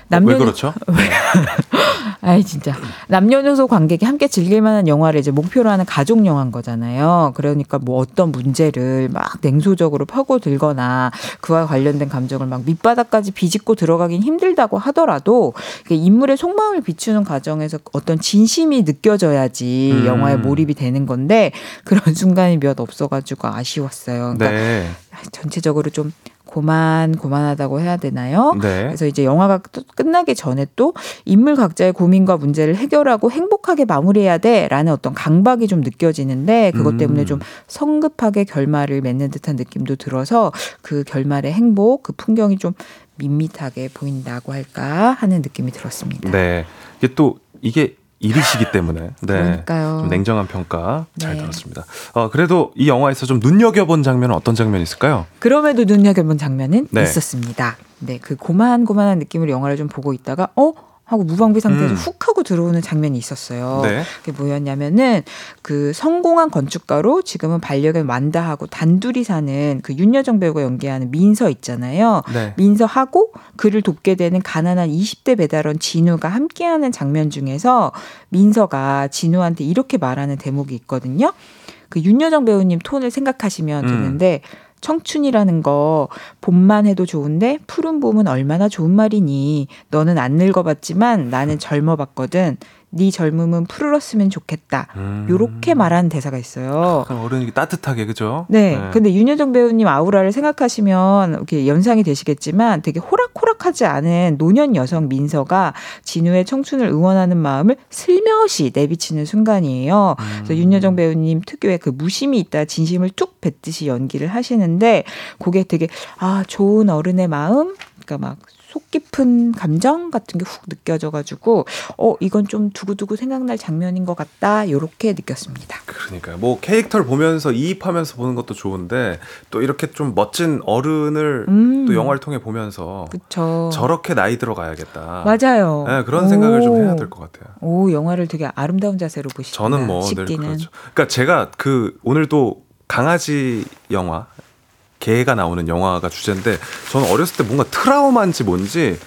남녀- 왜 그렇죠? 아이 진짜 남녀노소 관객이 함께 즐길 만한 영화를 이제 목표로 하는 가족 영화인 거잖아요. 그러니까 뭐 어떤 문제를 막 냉소적으로 파고들거나 그와 관련된 감정을 막 밑바닥까지 비집고 들어가긴 힘들다고 하더라도 인물의 속마음을 비추는 과정에서 어떤 진심이 느껴져야지 음. 영화에 몰입이 되는 건데 그런 순간이 몇 없어가지고 아쉬웠어요. 그러니까 네. 전체적으로 좀 고만 고만하다고 해야 되나요? 네. 그래서 이제 영화가 또 끝나기 전에 또 인물 각자의 고민과 문제를 해결하고 행복하게 마무리해야 돼라는 어떤 강박이 좀 느껴지는데 그것 때문에 음. 좀 성급하게 결말을 맺는 듯한 느낌도 들어서 그 결말의 행복, 그 풍경이 좀 밋밋하게 보인다고 할까 하는 느낌이 들었습니다. 네. 이게 또 이게 일이시기 때문에 네. 그러니까요. 좀 냉정한 평가 잘 네. 들었습니다. 어, 그래도 이 영화에서 좀 눈여겨본 장면은 어떤 장면이 있을까요? 그럼에도 눈여겨본 장면은 네. 있었습니다. 네, 그 고만고만한 느낌으로 영화를 좀 보고 있다가 어 하고 무방비 상태에서 음. 훅 하고 들어오는 장면이 있었어요. 네. 그게 뭐였냐면은 그 성공한 건축가로 지금은 반려견 완다하고 단둘이 사는 그 윤여정 배우가 연기하는 민서 있잖아요. 네. 민서하고 그를 돕게 되는 가난한 20대 배달원 진우가 함께하는 장면 중에서 민서가 진우한테 이렇게 말하는 대목이 있거든요. 그 윤여정 배우님 톤을 생각하시면 음. 되는데 청춘이라는 거 봄만 해도 좋은데 푸른 봄은 얼마나 좋은 말이니. 너는 안 늙어봤지만 나는 젊어봤거든. 네 젊음은 푸르렀으면 좋겠다. 음. 요렇게 말하는 대사가 있어요. 어른이 따뜻하게 그죠? 네. 근데 윤여정 배우님 아우라를 생각하시면 이렇게 연상이 되시겠지만 되게 호락호락하지 않은 노년 여성 민서가 진우의 청춘을 응원하는 마음을 슬며시 내비치는 순간이에요. 그래서 윤여정 배우님 특유의 그 무심이 있다 진심을 쭉 뱉듯이 연기를 하시는데 그게 되게 아 좋은 어른의 마음 그러니까 막 속 깊은 감정 같은 게 훅 느껴져가지고 어 이건 좀 두고두고 생각날 장면인 것 같다 요렇게 느꼈습니다. 그러니까요. 뭐 캐릭터를 보면서 이입하면서 보는 것도 좋은데 또 이렇게 좀 멋진 어른을 음. 또 영화를 통해 보면서 그쵸. 저렇게 나이 들어가야겠다. 맞아요. 네, 그런 생각을 좀 오. 해야 될 것 같아요. 오 영화를 되게 아름다운 자세로 보시죠. 저는 뭐늘 쉽기는. 그렇죠. 그러니까 제가 그 오늘도 강아지 영화 개가 나오는 영화가 주제인데 저는 어렸을 때 뭔가 트라우마인지 뭔지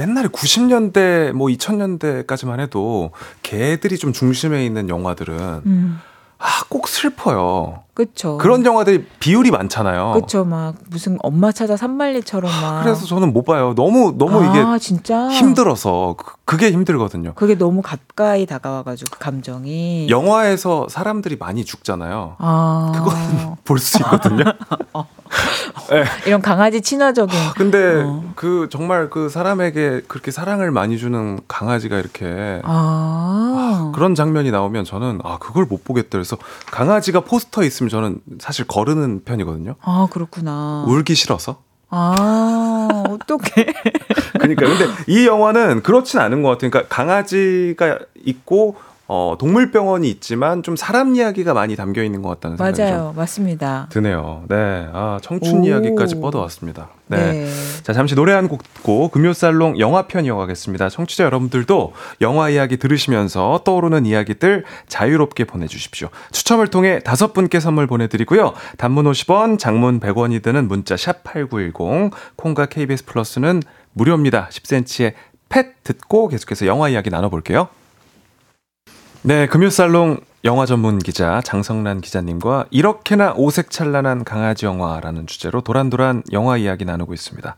옛날에 90년대 뭐 2000년대까지만 해도 개들이 좀 중심에 있는 영화들은 음, 아 꼭 슬퍼요. 그렇죠. 그런 영화들이 비율이 많잖아요. 그렇죠. 막 무슨 엄마 찾아 산말리처럼 막. 그래서 저는 못 봐요. 너무 너무 아, 이게 진짜 힘들어서 그- 그게 힘들거든요. 그게 너무 가까이 다가와 가지고 그 감정이. 영화에서 사람들이 많이 죽잖아요. 아. 그거는 볼 수 있거든요. 네. 이런 강아지 친화적인. 근데 어. 그 정말 그 사람에게 그렇게 사랑을 많이 주는 강아지가 이렇게 아. 그런 장면이 나오면 저는 아 그걸 못 보겠다 그래서 강아지가 포스터에 있으면 저는 사실 거르는 편이거든요. 아 그렇구나. 울기 싫어서. 아 어떡해. 그러니까 근데 이 영화는 그렇진 않은 것 같아요. 그러니까 강아지가 있고 어, 동물병원이 있지만 좀 사람 이야기가 많이 담겨 있는 것 같다는 생각이 좀 맞아요. 맞습니다. 드네요. 네, 아 청춘 오. 이야기까지 뻗어왔습니다. 네. 네. 자 잠시 노래 한 곡 듣고 금요살롱 영화편 이어가겠습니다. 청취자 여러분들도 영화 이야기 들으시면서 떠오르는 이야기들 자유롭게 보내주십시오. 추첨을 통해 다섯 분께 선물 보내드리고요. 단문 50원, 장문 100원이 드는 문자 샵 #8910 콩과 KBS 플러스는 무료입니다. 10cm의 펫 듣고 계속해서 영화 이야기 나눠볼게요. 네, 금요살롱 영화 전문 기자 장성란 기자님과 이렇게나 오색찬란한 강아지 영화라는 주제로 도란도란 영화 이야기 나누고 있습니다.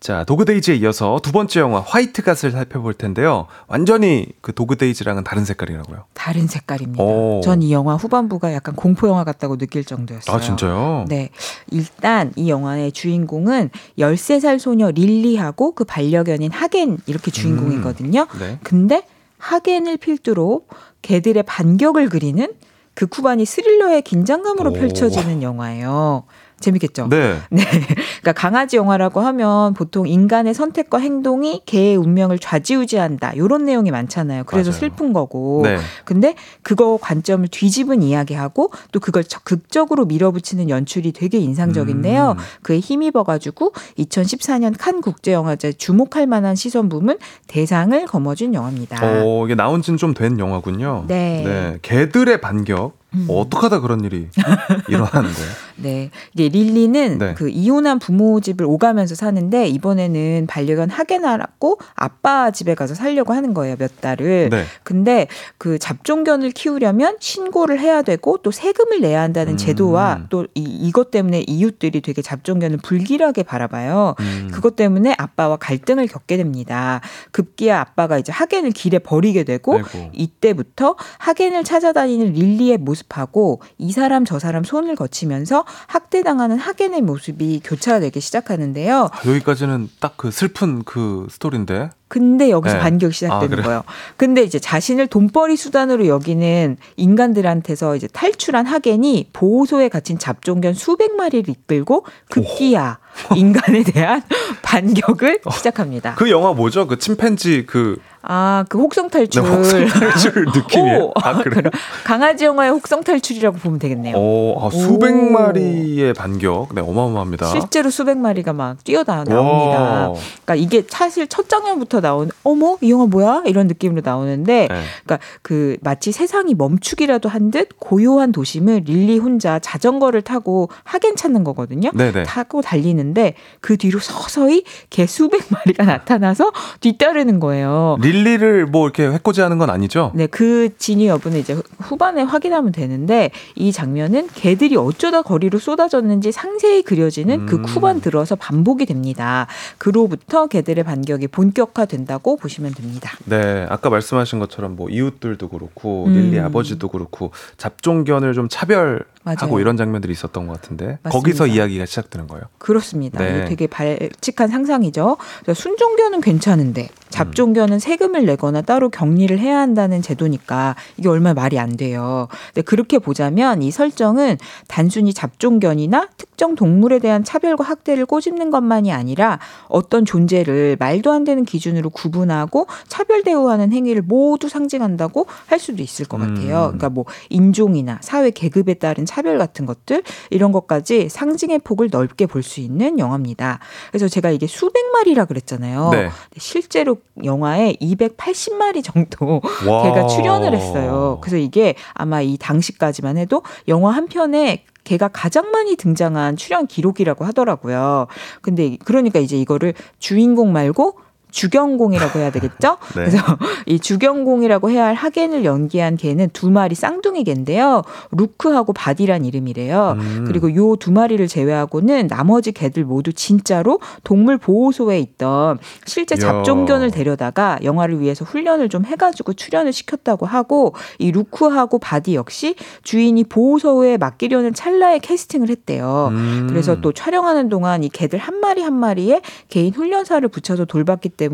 자, 도그데이즈에 이어서 두 번째 영화 화이트 갓을 살펴볼 텐데요. 완전히 그 도그데이즈랑은 다른 색깔이라고요. 다른 색깔입니다. 오. 전이 영화 후반부가 약간 공포 영화 같다고 느낄 정도였어요. 아, 진짜요? 네. 일단 이 영화의 주인공은 13살 소녀 릴리하고 그 반려견인 하겐 이렇게 주인공이거든요. 네. 근데 하겐을 필두로 개들의 반격을 그리는 그 쿠반이 스릴러의 긴장감으로 오. 펼쳐지는 영화예요. 재밌겠죠? 네. 네. 그러니까 강아지 영화라고 하면 보통 인간의 선택과 행동이 개의 운명을 좌지우지한다. 이런 내용이 많잖아요. 그래서 맞아요. 슬픈 거고. 네. 근데 그거 관점을 뒤집은 이야기하고 또 그걸 적- 극적으로 밀어붙이는 연출이 되게 인상적인데요. 음. 그에 힘입어 가지고 2014년 칸 국제 영화제 주목할 만한 시선 부문 대상을 거머쥔 영화입니다. 어, 이게 나온 지는 좀 된 영화군요. 네. 개들의 반격. 어, 어떡하다 그런 일이 일어나는데. 네. 이게 릴리는 네. 그 이혼한 부모 집을 오가면서 사는데 이번에는 반려견 하겐 알았고 아빠 집에 가서 살려고 하는 거예요, 몇 달을. 네. 근데 그 잡종견을 키우려면 신고를 해야 되고 또 세금을 내야 한다는 음. 제도와 또 이, 이것 때문에 이웃들이 되게 잡종견을 불길하게 바라봐요. 음. 그것 때문에 아빠와 갈등을 겪게 됩니다. 급기야 아빠가 이제 하겐을 길에 버리게 되고 아이고. 이때부터 하겐을 찾아다니는 릴리의 모습 하고 이 사람 저 사람 손을 거치면서 학대당하는 하겐의 모습이 교차되기 시작하는데요. 아, 여기까지는 딱 그 슬픈 그 스토리인데. 근데 여기서 네. 반격이 아, 시작되는 그래요? 거예요. 근데 이제 자신을 돈벌이 수단으로 여기는 인간들한테서 이제 탈출한 하겐이 보호소에 갇힌 잡종견 수백 마리를 이끌고 급기야 인간에 대한 반격을 시작합니다. 그 영화 뭐죠? 그 침팬지 그 아, 그 혹성 탈출. 네, 혹성 탈출 느낌이에요. 오, 아, 그래요? 그럼 강아지 영화의 혹성 탈출이라고 보면 되겠네요. 오, 아, 수백 오. 마리의 반격. 네, 어마어마합니다. 실제로 수백 마리가 막 뛰어다 나옵니다. 와. 그러니까 이게 사실 첫 장면부터 나오는 어머 이 영화 뭐야 이런 느낌으로 나오는데 네. 그러니까 그 마치 세상이 멈추기라도 한 듯 고요한 도심을 릴리 혼자 자전거를 타고 하겐 찾는 거거든요. 네네. 타고 달리는데 그 뒤로 서서히 개 수백 마리가 나타나서 뒤따르는 거예요. 릴리 를 뭐 이렇게 해코지하는 건 아니죠? 네, 그 진위 여부는 이제 후- 후반에 확인하면 되는데 이 장면은 개들이 어쩌다 거리로 쏟아졌는지 상세히 그려지는 그 음. 후반 들어서 반복이 됩니다. 그로부터 개들의 반격이 본격화된다고 보시면 됩니다. 네, 아까 말씀하신 것처럼 뭐 이웃들도 그렇고 음. 릴리 아버지도 그렇고 잡종견을 좀 차별 하고 맞아요. 이런 장면들이 있었던 것 같은데 맞습니다. 거기서 이야기가 시작되는 거예요. 그렇습니다. 네. 되게 발칙한 상상이죠. 순종견은 괜찮은데 잡종견은 세금을 내거나 따로 격리를 해야 한다는 제도니까 이게 얼마나 말이 안 돼요. 근데 그렇게 보자면 이 설정은 단순히 잡종견이나 특정 동물에 대한 차별과 학대를 꼬집는 것만이 아니라 어떤 존재를 말도 안 되는 기준으로 구분하고 차별 대우하는 행위를 모두 상징한다고 할 수도 있을 것 같아요. 음. 그러니까 뭐 인종이나 사회 계급에 따른 차별 같은 것들 이런 것까지 상징의 폭을 넓게 볼 수 있는 영화입니다. 그래서 제가 이게 수백 마리라 그랬잖아요. 네. 실제로 영화에 280마리 정도 와. 개가 출연을 했어요. 그래서 이게 아마 이 당시까지만 해도 영화 한 편에 개가 가장 많이 등장한 출연 기록이라고 하더라고요. 근데 그러니까 이제 이거를 주인공 말고 주경공이라고 해야 되겠죠? 네. 그래서 이 주경공이라고 해야 할 하겐을 연기한 개는 두 마리 쌍둥이 개인데요. 루크하고 바디란 이름이래요. 음. 그리고 요 두 마리를 제외하고는 나머지 개들 모두 진짜로 동물 보호소에 있던 실제. 잡종견을 데려다가 영화를 위해서 훈련을 좀 해가지고 출연을 시켰다고 하고 이 루크하고 바디 역시 주인이 보호소에 맡기려는 찰나에 캐스팅을 했대요. 음. 그래서 또 촬영하는 동안 이 개들 한 마리 한 마리에 개인 훈련사를 붙여서 돌봤기 때문에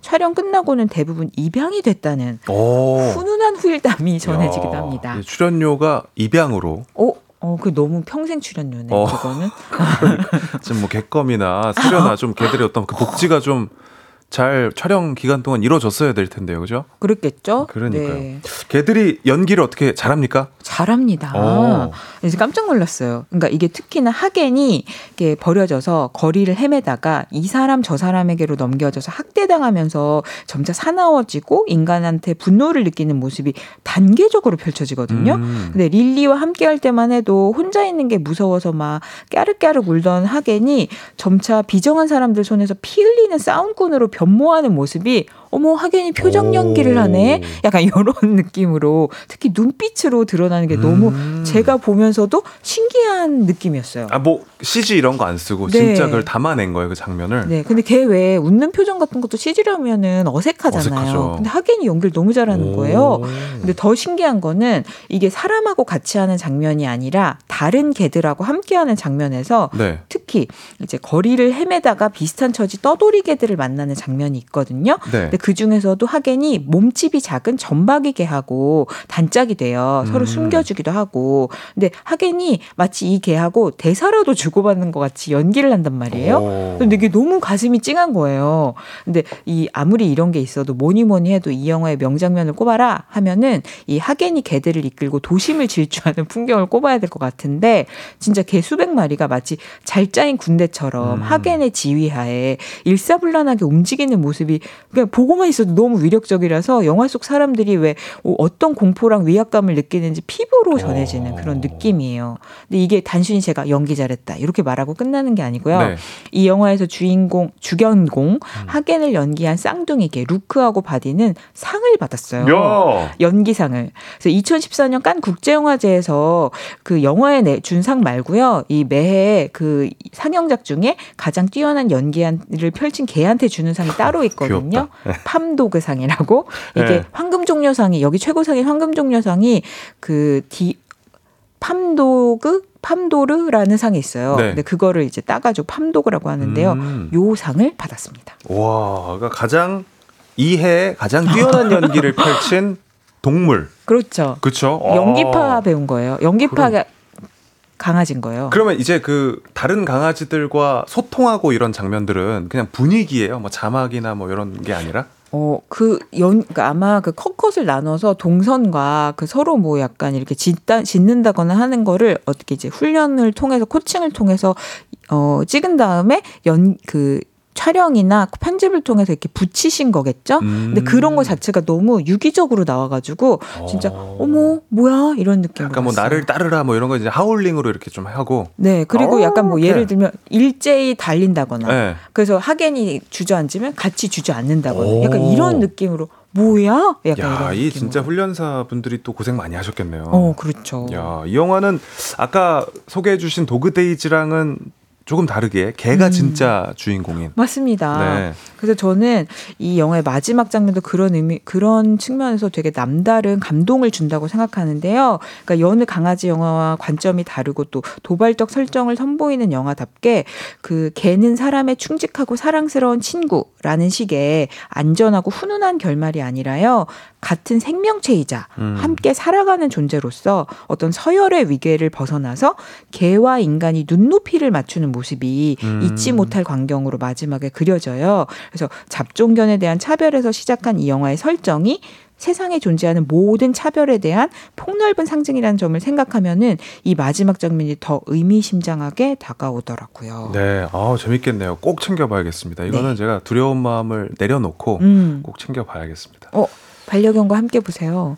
촬영 끝나고는 대부분 입양이 됐다는 오. 훈훈한 후일담이 전해지기도 야, 합니다. 이 출연료가 입양으로 어, 어, 그 너무 평생 출연료네. 어. 그거는. 지금 뭐 객검이나 수료나 좀 개들의 어떤 그 복지가 좀 잘 촬영 기간 동안 이루어졌어야 될 텐데요, 그죠? 그랬겠죠? 그러니까요. 네. 개들이 연기를 어떻게 잘합니까? 잘합니다. 어. 그래서 깜짝 놀랐어요. 그러니까 이게 특히나 하겐이 이렇게 버려져서 거리를 헤매다가 이 사람 저 사람에게로 넘겨져서 학대당하면서 점차 사나워지고 인간한테 분노를 느끼는 모습이 단계적으로 펼쳐지거든요. 음. 근데 릴리와 함께 할 때만 해도 혼자 있는 게 무서워서 막 까르까르 울던 하겐이 점차 비정한 사람들 손에서 피 흘리는 싸움꾼으로 변 모하는 모습이 어머 하겐이 표정 연기를 하네 약간 이런 느낌으로 특히 눈빛으로 드러나는 게 너무 음. 제가 보면서도 신기한 느낌이었어요. 아, 뭐 CG 이런 거 안 쓰고 네. 진짜 그걸 담아낸 거예요, 그 장면을. 네, 근데 걔 왜 웃는 표정 같은 것도 CG라면은 어색하잖아요. 어색하죠. 근데 하겐이 연기를 너무 잘하는 오. 거예요. 근데 더 신기한 거는 이게 사람하고 같이 하는 장면이 아니라 다른 개들하고 함께하는 장면에서 네. 특히 이제 거리를 헤매다가 비슷한 처지 떠돌이 개들을 만나는 장면이 있거든요. 네. 근데 그 중에서도 하겐이 몸집이 작은 전박이 개하고 단짝이 돼요. 서로 음. 숨겨주기도 하고. 근데 하겐이 마치 이 개하고 대사라도 주고받는 것 같이 연기를 한단 말이에요. 오. 근데 이게 너무 가슴이 찡한 거예요. 근데 이 아무리 이런 게 있어도 뭐니 뭐니 해도 이 영화의 명장면을 꼽아라 하면은 이 하겐이 개들을 이끌고 도심을 질주하는 풍경을 꼽아야 될 것 같은데 진짜 개 수백 마리가 마치 잘 짜인 군대처럼 음. 하겐의 지휘하에 일사불란하게 움직이는 모습이 그냥 보 고만 있어도 너무 위력적이라서 영화 속 사람들이 왜 어떤 공포랑 위압감을 느끼는지 피부로 전해지는 그런 느낌이에요. 근데 이게 단순히 제가 연기 잘했다 이렇게 말하고 끝나는 게 아니고요. 네. 이 영화에서 주인공 주견공 하겐을 연기한 쌍둥이 개 루크하고 바디는 상을 받았어요. 야. 연기상을. 그래서 2014년 깐 국제영화제에서 그 영화에 내준 상 말고요. 이 매해 그 상영작 중에 가장 뛰어난 연기를 펼친 개한테 주는 상이 따로 있거든요. 팜도그상이라고 이게 네. 황금종려상이 여기 최고상인 황금종려상이 그 디 팜도그 팜도르라는 상이 있어요. 네. 근데 그거를 이제 따가지고 팜도그라고 하는데요. 음. 요 상을 받았습니다. 와, 그러니까 가장 이해 가장 뛰어난 연기를 펼친 동물. 그렇죠. 그렇죠? 연기파 배운 거예요. 연기파가 강아진 거예요. 그러면 이제 그 다른 강아지들과 소통하고 이런 장면들은 그냥 분위기예요. 뭐 자막이나 뭐 이런 게 아니라. 어, 그 연, 그 아마 그 컷컷을 나눠서 동선과 그 서로 뭐 약간 이렇게 짓다, 짓는다거나 하는 거를 어떻게 이제 훈련을 통해서 코칭을 통해서 어, 찍은 다음에 연, 그 촬영이나 편집을 통해서 이렇게 붙이신 거겠죠? 음. 근데 그런 거 자체가 너무 유기적으로 나와가지고 진짜 어 머 뭐야 이런 느낌. 약간 뭐 나를 따르라 뭐 이런 거 이제 하울링으로 이렇게 좀 하고. 네 그리고 어, 약간 뭐 네. 예를 들면 일제히 달린다거나 네. 그래서 하겐이 주저앉으면 같이 주저앉는다거나 오. 약간 이런 느낌으로 뭐야? 약간 야, 이. 진짜 훈련사 분들이 또 고생 많이 하셨겠네요. 어 그렇죠. 야, 이 영화는 아까 소개해 주신 도그데이즈랑은 조금 다르게 걔가 음. 진짜 주인공인. 맞습니다. 네. 그래서 저는 이 영화의 마지막 장면도 그런 의미, 그런 측면에서 되게 남다른 감동을 준다고 생각하는데요. 그러니까 여느 강아지 영화와 관점이 다르고 또 도발적 설정을 선보이는 영화답게 그 개는 사람의 충직하고 사랑스러운 친구라는 식의 안전하고 훈훈한 결말이 아니라요. 같은 생명체이자 음. 함께 살아가는 존재로서 어떤 서열의 위계를 벗어나서 개와 인간이 눈높이를 맞추는 모습이 음. 잊지 못할 광경으로 마지막에 그려져요. 그래서 잡종견에 대한 차별에서 시작한 이 영화의 설정이 세상에 존재하는 모든 차별에 대한 폭넓은 상징이라는 점을 생각하면은 이 마지막 장면이 더 의미심장하게 다가오더라고요. 네, 아 재밌겠네요. 꼭 챙겨봐야겠습니다. 이거는 제가 두려운 마음을 내려놓고 음. 꼭 챙겨봐야겠습니다. 어, 반려견과 함께 보세요.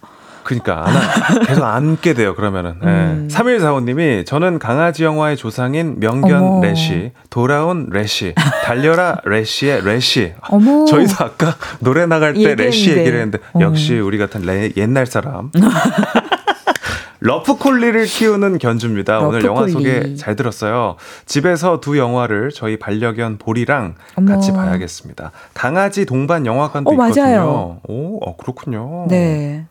그러니까 안, 계속 안게 돼요. 그러면은 음. 네. 3145님이 저는 강아지 영화의 조상인 명견 어머. 레시, 돌아온 레시, 달려라 레시의 레시. 어머. 저희도 아까 노래 나갈 때 얘기했는데. 레시 얘기를 했는데 어. 역시 우리 같은 레- 옛날 사람. 러프콜리를 키우는 견주입니다. 오늘 영화 러프콜리. 소개 잘 들었어요. 집에서 두 영화를 저희 반려견 보리랑 어머. 같이 봐야겠습니다. 강아지 동반 영화관도 어, 맞아요. 있거든요. 오, 어, 그렇군요. 네.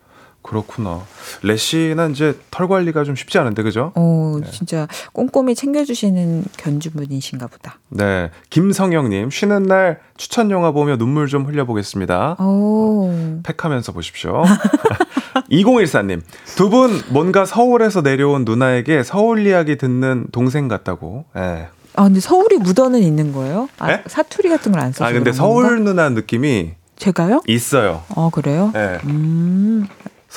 그렇구나. 레시는 이제 털 관리가 좀 쉽지 않은데 그죠? 어, 진짜 꼼꼼히 챙겨주시는 견주분이신가 보다. 네. 김성영님 쉬는 날 추천 영화 보며 눈물 좀 흘려보겠습니다. 오. 팩하면서 보십시오. 2014님 두 분 뭔가 서울에서 내려온 누나에게 서울 이야기 듣는 동생 같다고. 예. 아, 근데 서울이 묻어는 있는 거예요? 아, 네? 사투리 같은 걸 안 써서 아 근데 서울 건가? 누나 느낌이 제가요? 있어요. 어, 그래요? 예. 음.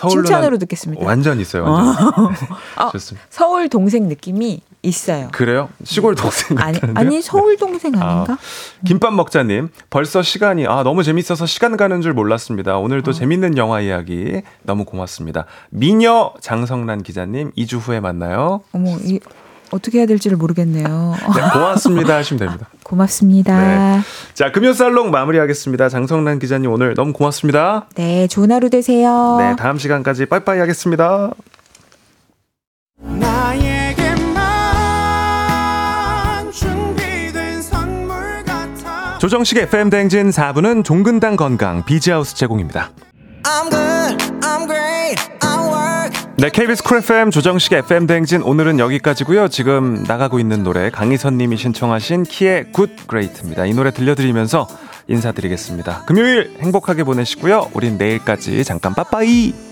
서울 칭찬으로 듣겠습니다. 완전 있어요. 완전. 아, 좋습니다. 서울 동생 느낌이 있어요. 그래요? 시골 동생 아니, 같은데. 아니 서울 동생 아닌가? 김밥 먹자님, 벌써 시간이, 아, 너무 재밌어서 시간 가는 줄 몰랐습니다. 오늘도 재밌는 영화 이야기 너무 고맙습니다. 미녀 장성란 기자님, 2주 후에 만나요. 어머, 이 어떻게 해야 될지를 모르겠네요. 네, 고맙습니다 하시면 됩니다. 고맙습니다. 네. 자, 금요살롱 마무리하겠습니다. 장성란 기자님 오늘 너무 고맙습니다. 네, 좋은 하루 되세요. 네, 다음 시간까지 빠이빠이 하겠습니다. 조정식 FM 대행진 4부는 종근당 건강 비지하우스 제공입니다. I'm good, I'm great, I work 네, KBS 쿨 FM 조정식 FM 대행진 오늘은 여기까지고요. 지금 나가고 있는 노래 강희선 님이 신청하신 키의 Good Great입니다. 이 노래 들려드리면서 인사드리겠습니다. 금요일 행복하게 보내시고요. 우린 내일까지 잠깐 빠빠이.